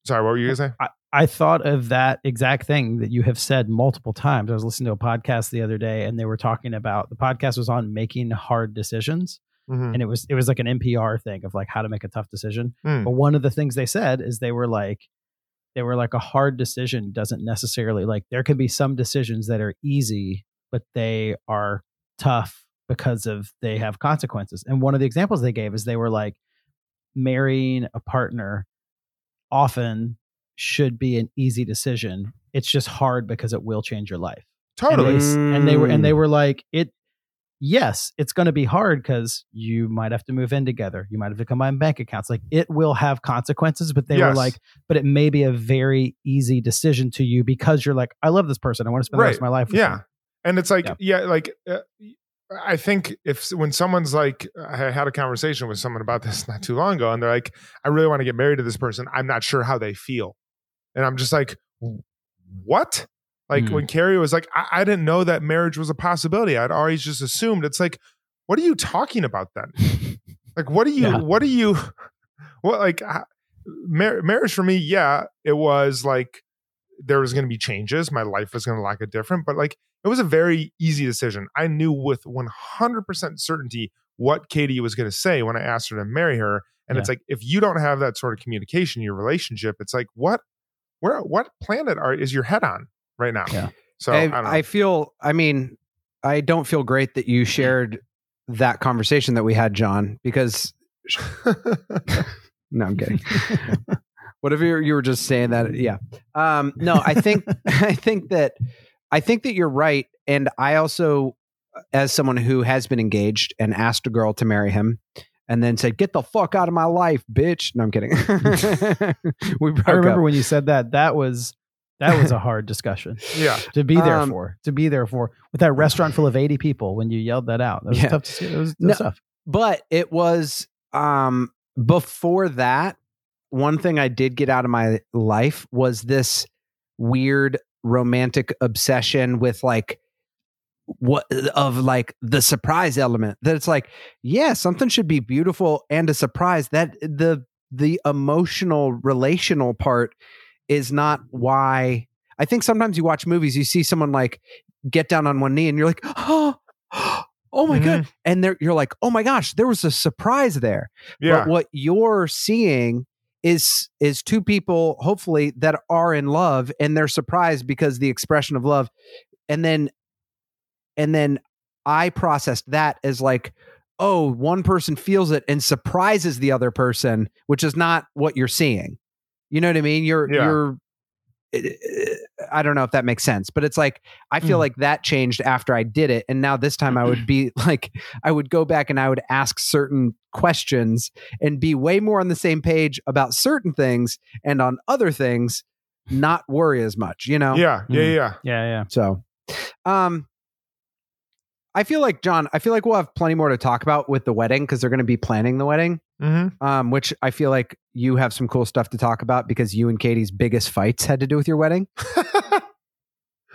S8: sorry, what were you gonna say?
S6: I, I thought of that exact thing that you have said multiple times. I was listening to a podcast the other day and they were talking about the podcast was on making hard decisions.
S8: Mhm.
S6: And it was it was like an NPR thing of like how to make a tough decision.
S8: Hmm.
S6: But one of the things they said is they were like they were like a hard decision doesn't necessarily like there can be some decisions that are easy, but they are tough because of they have consequences. And one of the examples they gave is they were like marrying a partner often should be an easy decision. It's just hard because it will change your life.
S8: Totally.
S6: And they, s- and they were and
S7: Mm.
S6: they were like it yes, it's going to be hard cuz you might have to move in together. You might have to combine bank accounts. Like it will have consequences, but they were like but it may be a very easy decision to you because you're like I love this person. I want to spend the rest of my life with
S8: yeah
S6: them.
S8: and it's like
S6: Yeah.
S8: yeah, like uh, i think if when someone's like i had a conversation with someone about this not too long ago and they're like i really want to get married to this person i'm not sure how they feel and i'm just like what like
S6: Mhm.
S8: when carrie was like I-, I didn't know that marriage was a possibility i'd always just assumed it's like what are you talking about then like what are you
S6: Yeah.
S8: what are you what like h- mar- marriage for me, yeah, it was like there was going to be changes. My life was going to look a different, but like it was a very easy decision. I knew with 100% certainty what Katie was going to say when I asked her to marry her. And
S6: Yeah.
S8: it's like, if you don't have that sort of communication in your relationship, it's like, what, where, what planet are, is your head on right now?
S6: Yeah.
S8: So
S7: I,
S8: I, don't know.
S7: I feel. I mean, I don't feel great that you shared that conversation that we had, Jon, because. no, I'm kidding. Whatever you were, you were just saying that? Yeah. Um, no, I think I think that I think that you're right, and I also, as someone who has been engaged and asked a girl to marry him. And then said, "Get the fuck out of my life, bitch." No, I'm kidding. we broke
S6: I remember
S7: up.
S6: when you said that. That was that was a hard discussion.
S8: yeah.
S6: to be there
S7: Um,
S6: for to be there for with that restaurant full of 80 people when you yelled that out that was
S7: Yeah.
S6: tough to see it was,
S7: No,
S6: was tough
S7: but it was um before that one thing i did get out of my life was this weird romantic obsession with like what of like the surprise element that it's like yeah something should be beautiful and a surprise that the the emotional relational part is not why i think sometimes you watch movies you see someone like get down on one knee and you're like oh oh my mm-hmm. god and there you're like oh my gosh there was a surprise there
S8: Yeah.
S7: but what you're seeing is is two people hopefully that are in love and they're surprised because the expression of love and then and then i processed that as like oh one person feels it and surprises the other person which is not what you're seeing you know what i mean you're
S8: Yeah.
S7: you're I don't know if that makes sense, but it's like I feel
S6: Mm.
S7: like that changed after I did it, and now this time I would be like I would go back and I would ask certain questions and be way more on the same page about certain things, and on other things, not worry as much. You know?
S8: Yeah. Yeah.
S6: Mm.
S8: Yeah.
S6: yeah yeah
S7: So, um, I feel like Jon. I feel like we'll have plenty more to talk about with the wedding because they're going to be planning the wedding.
S8: Mm-hmm.
S7: Um, which I feel like you have some cool stuff to talk about because you and Katie's biggest fights had to do with your wedding.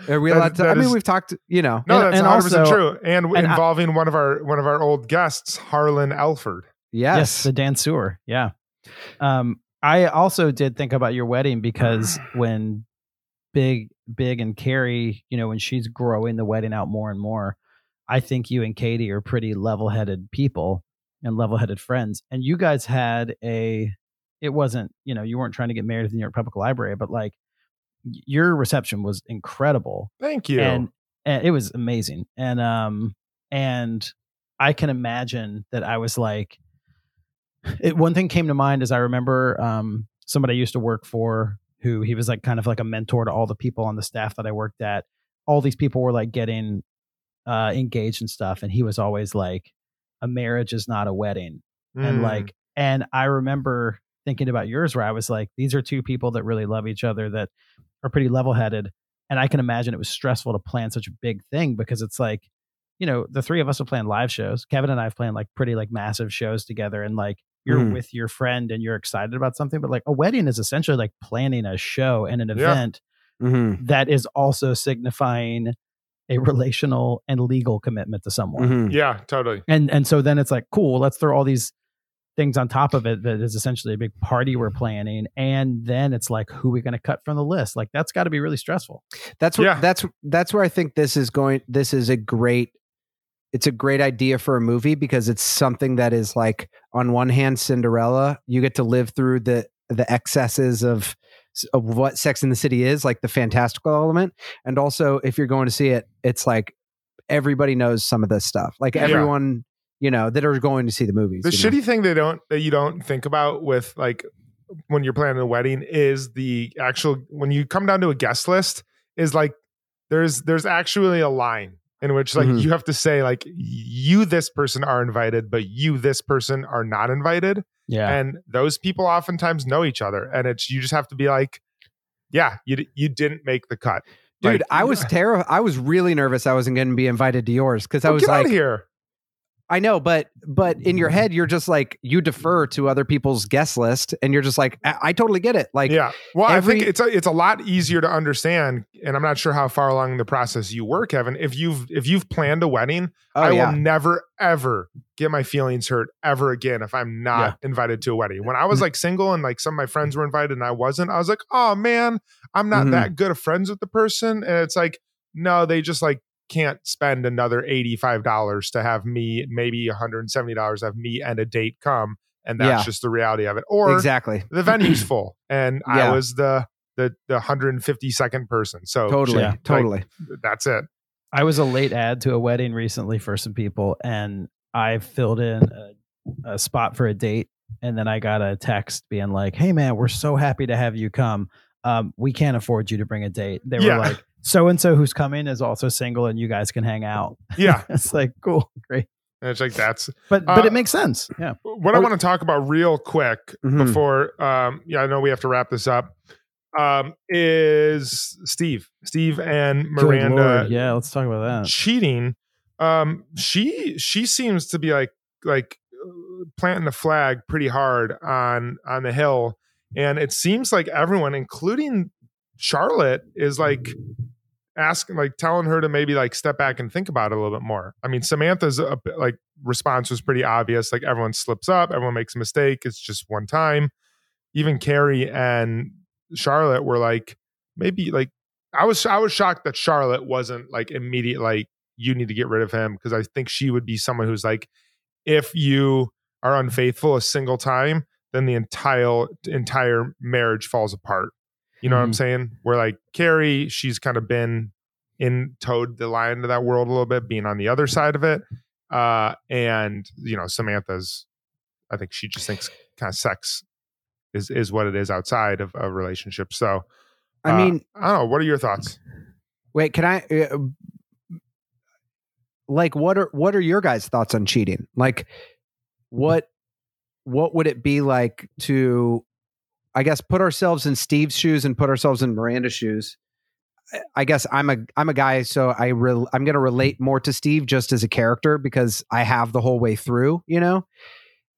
S7: Are we
S8: That-
S7: allowed to? I mean,
S8: is-
S7: we've talked. You know,
S8: No,
S6: And-
S8: that's
S6: and
S8: 100 percent
S6: also-
S8: true, and,
S6: and I-
S8: involving one of our one of our old guests, Harlan Alford.
S7: yes,
S6: yes the dancer yeah um i also did think about your wedding because when big big and carrie you know when she's growing the wedding out more and more i think you and katie are pretty level-headed people and level-headed friends and you guys had a it wasn't you know you weren't trying to get married at the new york public library but like your reception was incredible
S8: Thank you.
S6: and and it was amazing and um and i can imagine that i was like it, one thing came to mind is i remember um somebody i used to work for who he was like kind of like a mentor to all the people on the staff that i worked at all these people were like getting uh engaged and stuff and he was always like a marriage is not a wedding and
S8: Mm.
S6: like and i remember thinking about yours where i was like these are two people that really love each other that are pretty level-headed and i can imagine it was stressful to plan such a big thing because it's like you know the three of us have planned live shows kevin and i have planned like pretty like massive shows together and like you're
S7: Mhm.
S6: with your friend and you're excited about something but like a wedding is essentially like planning a show and an
S8: Yeah.
S6: event
S7: Mhm.
S6: that is also signifying a relational and legal commitment to someone
S7: Mhm.
S8: yeah, totally.
S6: and and so then it's like cool let's throw all these things on top of it that is essentially a big party we're planning and then it's like who are we going to cut from the list like that's got to be really stressful
S7: That's what
S8: Yeah.
S7: that's that's where I think this is going. This is a great. It's a great idea for a movie because it's something that is like on one hand Cinderella. You get to live through the the excesses of of what Sex in the City is, like the fantastical element, and also if you're going to see it, it's like everybody knows some of this stuff. Like
S8: Yeah.
S7: everyone, you know, that are going to see the movies.
S8: The
S7: you know?
S8: shitty thing they don't that you don't think about with like when you're planning a wedding is the actual when you come down to a guest list is like there's there's actually a line in which like
S7: Mhm.
S8: you have to say like you this person are invited but you this person are not invited
S6: yeah
S8: and those people oftentimes know each other and it's you just have to be like yeah you you didn't make the cut
S7: Dude,
S8: Like,
S7: I was terrified. I was really nervous I wasn't going to be invited to yours because I was
S8: get
S7: like,
S8: out of here
S7: I know, but but in your head, you're just like you defer to other people's guest list, and you're just like, I, I totally get it. Like,
S8: yeah. Well,
S7: every-
S8: I think it's a, it's a lot easier to understand, and I'm not sure how far along the process you were, Kevin. If you've if you've planned a wedding,
S7: Oh,
S8: I
S7: yeah.
S8: will never ever get my feelings hurt ever again if I'm not invited to a wedding. When I was like single and like some of my friends were invited and I wasn't, I was like, oh man, I'm not
S7: Mhm.
S8: that good of friends with the person, and it's like, no, they just like can't spend another $85 to have me maybe $170 to have me and a date come and that's
S7: Yeah.
S8: just the reality of it or
S7: exactly.
S8: the venue's full and
S7: Yeah.
S8: i was the the the 152nd person so
S7: Totally,
S8: like,
S7: totally.
S8: that's it
S6: I was a late ad to a wedding recently for some people, and I filled in a, a spot for a date, and then I got a text being like, "Hey, man, we're so happy to have you come. Um, we can't afford you to bring a date." They
S8: Yeah.
S6: were like, "So and so who's coming is also single, and you guys can hang out."
S8: yeah
S6: it's like cool, great,
S8: and it's like that's
S6: but but
S8: Uh,
S6: it makes sense. Yeah,
S8: what i want to talk about real quick
S7: Mhm.
S8: before um yeah i know we have to wrap this up um is steve steve and miranda
S6: yeah, let's talk about that.
S8: cheating um she she seems to be like like uh, planting the flag pretty hard on on the hill and it seems like everyone including charlotte is like asking like telling her to maybe like step back and think about it a little bit more. I mean samantha's like response was pretty obvious like everyone slips up everyone makes a mistake it's just one time. Even carrie and charlotte were like maybe like i was i was shocked that charlotte wasn't like immediate like you need to get rid of him because i think she would be someone who's like if you are unfaithful a single time then the entire entire marriage falls apart you know what i'm
S6: Mhm.
S8: saying where like carrie she's kind of been in towed the line to that world a little bit being on the other side of it uh and you know samantha's i think she just thinks kind of sex is is what it is outside of a relationship so
S7: I
S8: uh,
S7: mean,
S8: i don't know what are your thoughts
S7: wait, can I? Uh, like, what are what are your guys' thoughts on cheating? Like, what what would it be like to, I guess, put ourselves in Steve's shoes and put ourselves in Miranda's shoes? I- guess I'm a I'm a guy, so I re- I'm going to relate more to Steve just as a character because I have the whole way through, you know.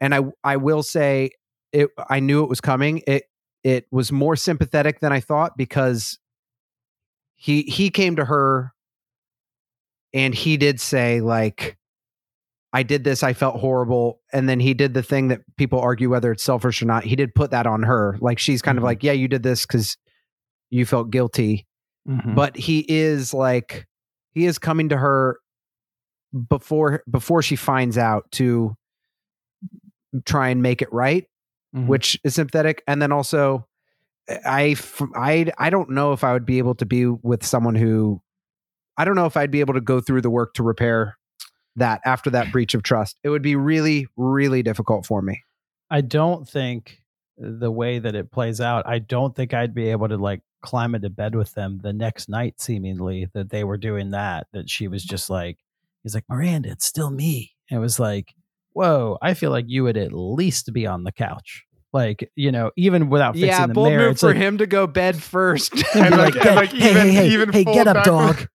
S7: And I I will say it. I knew it was coming. It it was more sympathetic than I thought because he he came to her and he did say like I did this, I felt horrible. And then he did the thing that people argue whether it's selfish or not. He did put that on her. Like she's kind of like, yeah, you did this because you felt guilty.
S6: Mhm.
S7: But he is like, he is coming to her before before she finds out to try and make it right,
S6: Mhm.
S7: which is sympathetic. And then also, I, I I don't know if I would be able to be with someone who I don't know if I'd be able to go through the work to repair that after that breach of trust. It would be really, really difficult for me.
S6: I don't think the way that it plays out, I don't think I'd be able to like climb into bed with them the next night, seemingly that they were doing that. That she was just like, he's like, Miranda, it's still me. And it was like, whoa, I feel like you would at least be on the couch. Like, you know, even without fixing
S7: yeah,
S6: the
S7: bold
S6: mirror,
S7: move for
S6: like,
S7: him to go bed first.
S6: and be
S8: like-
S6: like,
S8: and
S6: "Get-
S8: like
S6: hey,
S8: even-
S6: hey, hey,
S8: even
S6: hey, get up,
S8: back-
S6: dog.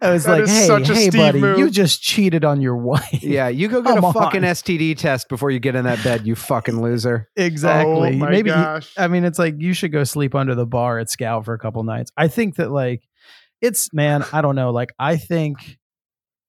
S6: I was
S8: That
S6: like, hey,
S8: such
S6: hey, buddy,
S8: move.
S6: you just cheated on your wife.
S7: yeah, you go get
S6: Come
S7: a fucking
S6: on.
S7: STD test before you get in that bed, you fucking loser.
S6: Exactly.
S8: Oh my
S6: Maybe
S8: gosh.
S6: I mean it's like you should go sleep under the bar at Scout for a couple nights. I think that like it's man, I don't know. Like I think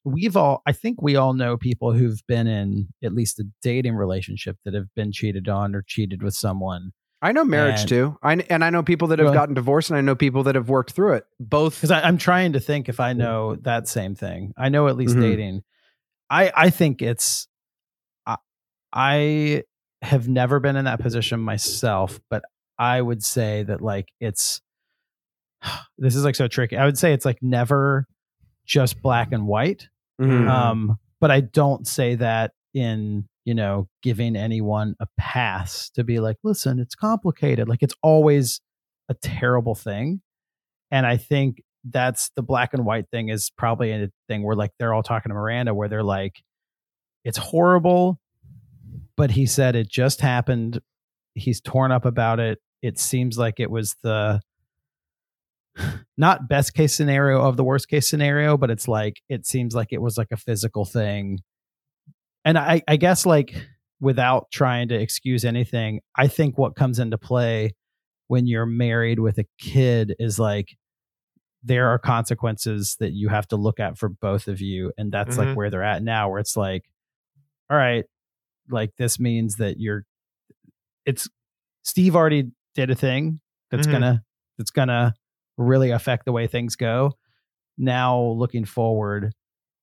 S6: we've all I think we all know people who've been in at least a dating relationship that have been cheated on or cheated with someone.
S7: I know marriage
S6: And-
S7: too. I and I know people that have gotten divorced, and I know people that have worked through it. Both.
S6: Because I'm trying to think if I know that same thing. I know at least
S7: Mhm.
S6: dating. I I think it's I, I have never been in that position myself, but I would say that like it's this is like so tricky. I would say it's like never just black and white.
S7: Mhm.
S6: Um, but I don't say that in you know giving anyone a pass to be like, listen, it's complicated. Like it's always a terrible thing, and I think that's the black and white thing is probably a thing where like they're all talking to Miranda where they're like, it's horrible, but he said it just happened. He's torn up about it. It seems like it was the not best case scenario of the worst case scenario, but it's like it seems like it was like a physical thing. And I, I guess like without trying to excuse anything, I think what comes into play when you're married with a kid is like there are consequences that you have to look at for both of you. And that's
S8: Mhm.
S6: like where they're at now, where it's like, all right, like this means that you're it's Steve already did a thing that's
S8: Mhm.
S6: gonna that's gonna really affect the way things go. Now looking forward,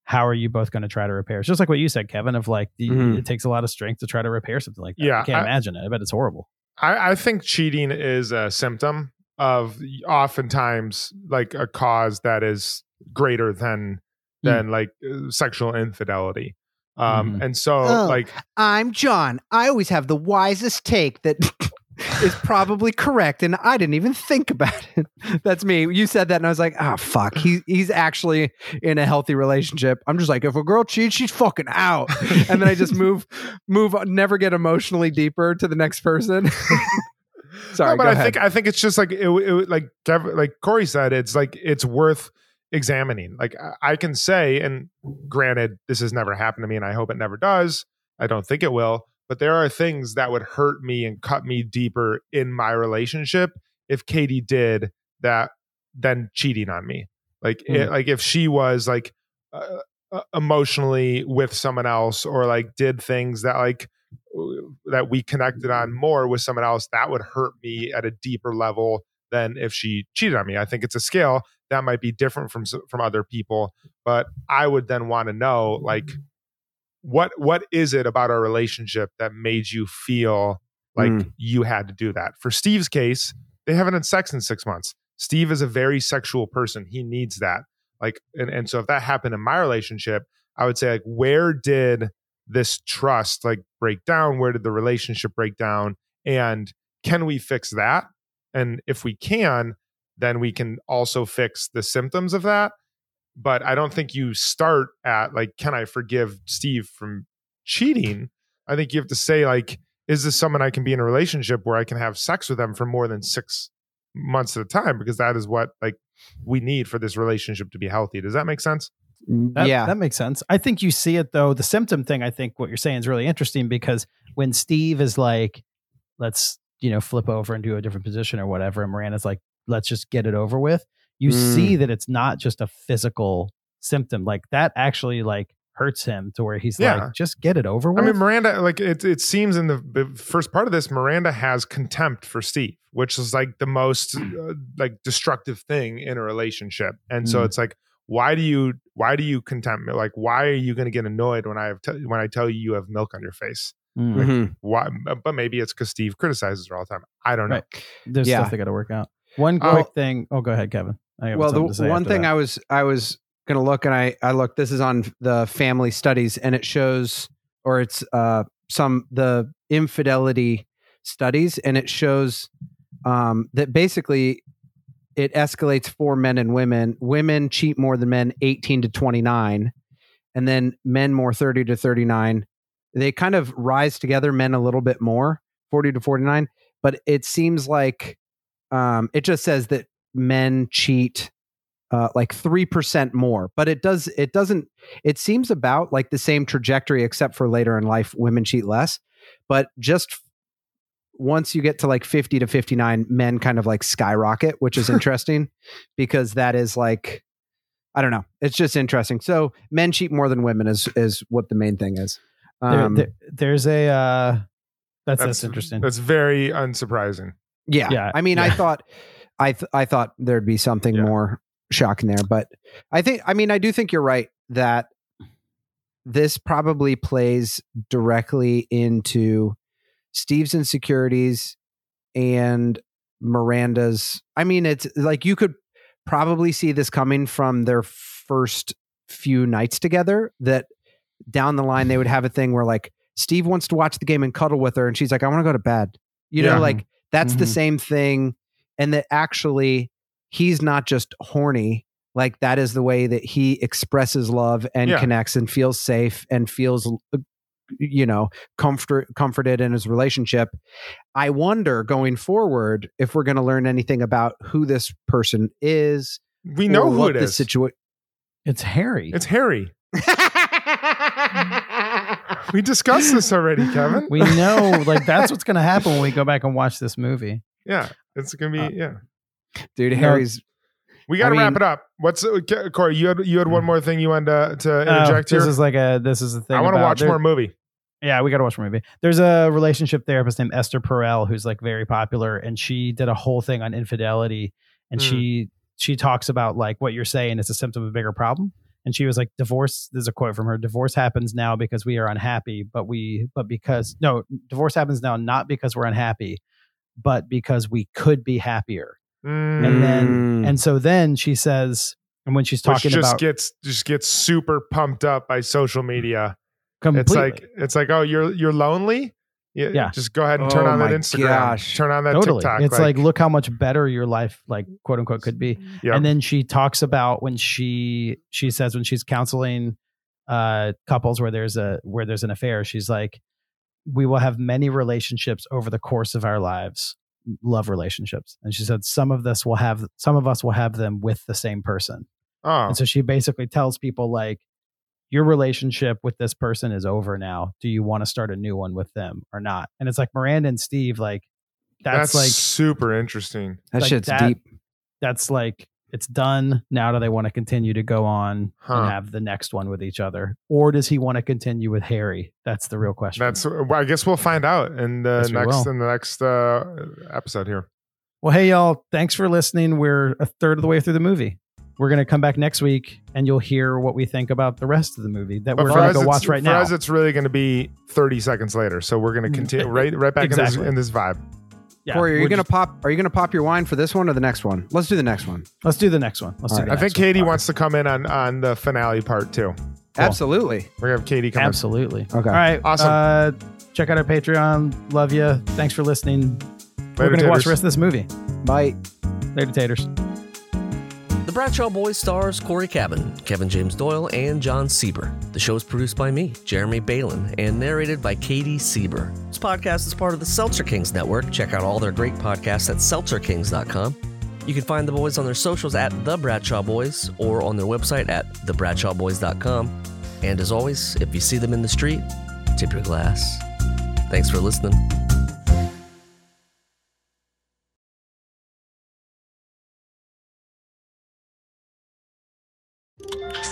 S6: how are you both going to try to repair? It's just like what you said, Kevin, of like the,
S7: Mhm.
S6: it takes a lot of strength to try to repair something like that.
S8: Yeah,
S6: I can't
S8: I-
S6: imagine it. I bet it's horrible.
S8: I, I think cheating is a symptom of oftentimes like a cause that is greater than
S7: Hmm.
S8: than like uh, sexual infidelity. Um,
S7: Mhm.
S8: and so
S7: Oh,
S8: like
S7: I'm Jon. I always have the wisest take that is probably correct, and I didn't even think about it. That's me. You said that, and I was like, "Ah, fuck." He he's actually in a healthy relationship. I'm just like, if a girl cheats, she's fucking out, and then I just move move, never get emotionally deeper to the next person. Sorry,
S8: No, but I
S7: ahead.
S8: think I think it's just like it, it like like Cory said, it's like it's worth examining. Like I can say, and granted, this has never happened to me, and I hope it never does. I don't think it will, but there are things that would hurt me and cut me deeper in my relationship if Katie did that than cheating on me. Like it,
S14: Mm.
S8: like if she was like uh, uh, emotionally with someone else or like did things that like that we connected on more with someone else that would hurt me at a deeper level than if she cheated on me i think it's a scale that might be different from from other people but i would then want to know like what what is it about our relationship that made you feel like
S7: Mm.
S8: you had to do that? For steve's case they haven't had sex in six months. Steve is a very sexual person. He needs that. Like and, and so if that happened in my relationship i would say like where did this trust like break down? Where did the relationship break down? And can we fix that? And if we can then we can also fix the symptoms of that but i don't think you start at like can i forgive steve from cheating? I think you have to say like is this someone i can be in a relationship where i can have sex with them for more than six months at a time? Because that is what like we need for this relationship to be healthy. Does that make sense?
S6: Mm, that, that makes sense. I think you see it though. The symptom thing, I think what you're saying is really interesting because when Steve is like, let's, you know, flip over and do a different position or whatever, and Miranda's like, let's just get it over with, you
S8: Mm.
S6: see that it's not just a physical symptom. Like that actually like hurts him to where he's
S8: Yeah.
S6: like, just get it over with.
S8: I mean, Miranda, like it, it seems in the, the first part of this, Miranda has contempt for Steve, which is like the most uh, like destructive thing in a relationship. And so
S6: Mm.
S8: it's like, why do you, why do you contempt me? Like, why are you going to get annoyed when I have, t- when I tell you you have milk on your face?
S6: Mm.
S8: Like,
S7: Mhm.
S8: Why? But maybe it's because Steve criticizes her all the time. I don't know.
S6: Right. There's
S7: Yeah.
S6: stuff they got to work out. One quick thing. Oh, go ahead, Kevin.
S7: Well the
S6: something to say
S7: one thing
S6: that.
S7: i was i was gonna look and i i looked this is on the family studies and it shows or it's uh some the infidelity studies and it shows um that basically it escalates for men and women women cheat more than men 18 to 29 and then men more 30 to 39 they kind of rise together men a little bit more 40 to 49 but it seems like um it just says that men cheat uh, like 3% more but it does it doesn't it seems about like the same trajectory except for later in life women cheat less but just once you get to like 50 to 59 men kind of like skyrocket which is interesting because that is like i don't know it's just interesting so men cheat more than women is is what the main thing is um,
S6: there- there's a, uh, that's, that's, interesting.
S8: That's very unsurprising.
S7: Yeah.
S6: Yeah,
S7: I mean, I thought, I th- I thought there'd be something more shocking there, but I think, I mean, I do think you're right that this probably plays directly into Steve's insecurities and Miranda's. I mean, it's like you could probably see this coming from their first few nights together. That down the line they would have a thing where like Steve wants to watch the game and cuddle with her, and she's like, "I want to go to bed." You know, like that's the
S6: Mhm.
S7: same thing, and that actually he's not just horny. Like that is the way that he expresses love and
S8: Yeah.
S7: connects and feels safe and feels uh, you know comfort comforted in his relationship i wonder going forward if we're going to learn anything about who this person is
S8: We know who
S7: what
S8: it
S7: the
S8: is.
S7: situa-
S6: It's Harry.
S8: It's Harry. we discussed this already, Kevin.
S6: We know, like that's what's going to happen when we go back and watch this movie.
S8: yeah, it's gonna be
S6: Uh,
S8: yeah.
S7: Dude. Harry's
S8: We got to
S7: I
S8: wrap it up. What's uh, Cory? You had you had one more thing you wanted to, to interject
S6: Uh, this
S8: here.
S6: is like a this is the thing.
S8: I want to watch
S6: there-
S8: more movie.
S6: Yeah, we got to watch a movie. There's a relationship therapist named Esther Perel who's like very popular, and she did a whole thing on infidelity, and
S8: Mm.
S6: she she talks about like what you're saying is a symptom of a bigger problem. And she was like, "Divorce." There's a quote from her: "Divorce happens now because we are unhappy, but we but because no, divorce happens now not because we're unhappy, but because we could be happier." And then
S7: Mm.
S6: and so then she says, and when she's
S8: Which
S6: talking
S8: just
S6: about
S8: gets just gets super pumped up by social media.
S6: completely,
S8: It's like it's like oh you're you're lonely. Yeah,
S6: Yeah.
S8: Just go ahead and turn
S7: Oh
S8: on that Instagram.
S7: gosh.
S8: Turn on that
S6: totally.
S8: TikTok.
S6: It's like, look how much better your life, like quote unquote, could be.
S8: Yep.
S6: And then she talks about when she she says when she's counseling uh couples where there's a where there's an affair, she's like, we will have many relationships over the course of our lives, love relationships. And she said some of this will have some of us will have them with the same person.
S8: oh
S6: And so she basically tells people like your relationship with this person is over now. Do you want to start a new one with them or not? And it's like Miranda and Steve, like that's,
S8: that's,
S6: like
S8: super interesting.
S7: that
S6: like
S7: shit's
S6: that-
S7: deep.
S6: that's like it's done. Now do they want to continue to go on
S8: Huh.
S6: and have the next one with each other? Or does he want to continue with Harry? That's the real question.
S8: That's well, I guess we'll find out in the
S6: Yes,
S8: next in the next uh, episode here.
S6: well, hey y'all, thanks for listening. We're a third of the way through the movie. We're gonna come back next week and you'll hear what we think about the rest of the movie that
S8: But
S6: we're
S8: for
S6: gonna go watch right
S8: for
S6: now.
S8: us, it's really going to be 30 seconds later. So we're going to continue right right back
S6: Exactly.
S8: in, this, in this vibe.
S6: Yeah,
S7: Cory, are you gonna
S6: just-
S7: pop? Are you gonna pop your wine for this one or the next one? Let's do the next one.
S6: let's do the next one. Let's
S7: All
S6: do
S7: right.
S6: the
S8: I think
S6: next one.
S8: Katie wants to come in on on the finale part too.
S7: Absolutely.
S8: We're gonna have Katie come. in.
S6: Absolutely.
S7: Okay.
S6: All right.
S8: Awesome.
S6: Uh, check out our Patreon. Love you. Thanks for listening. we're gonna go watch the rest of this movie.
S7: Bye.
S6: Later, taters.
S14: Bradshaw Boys stars Cory Cavin, Kevin James Doyle, and Jon Sieber. The show is produced by me, Jeremy Balon, and narrated by Katie Sieber. This podcast is part of the Seltzer Kings Network. Check out all their great podcasts at seltzerkings.com. You can find the boys on their socials at The Bradshaw Boys or on their website at thebradshawboys.com. And as always, if you see them in the street, tip your glass. Thanks for listening.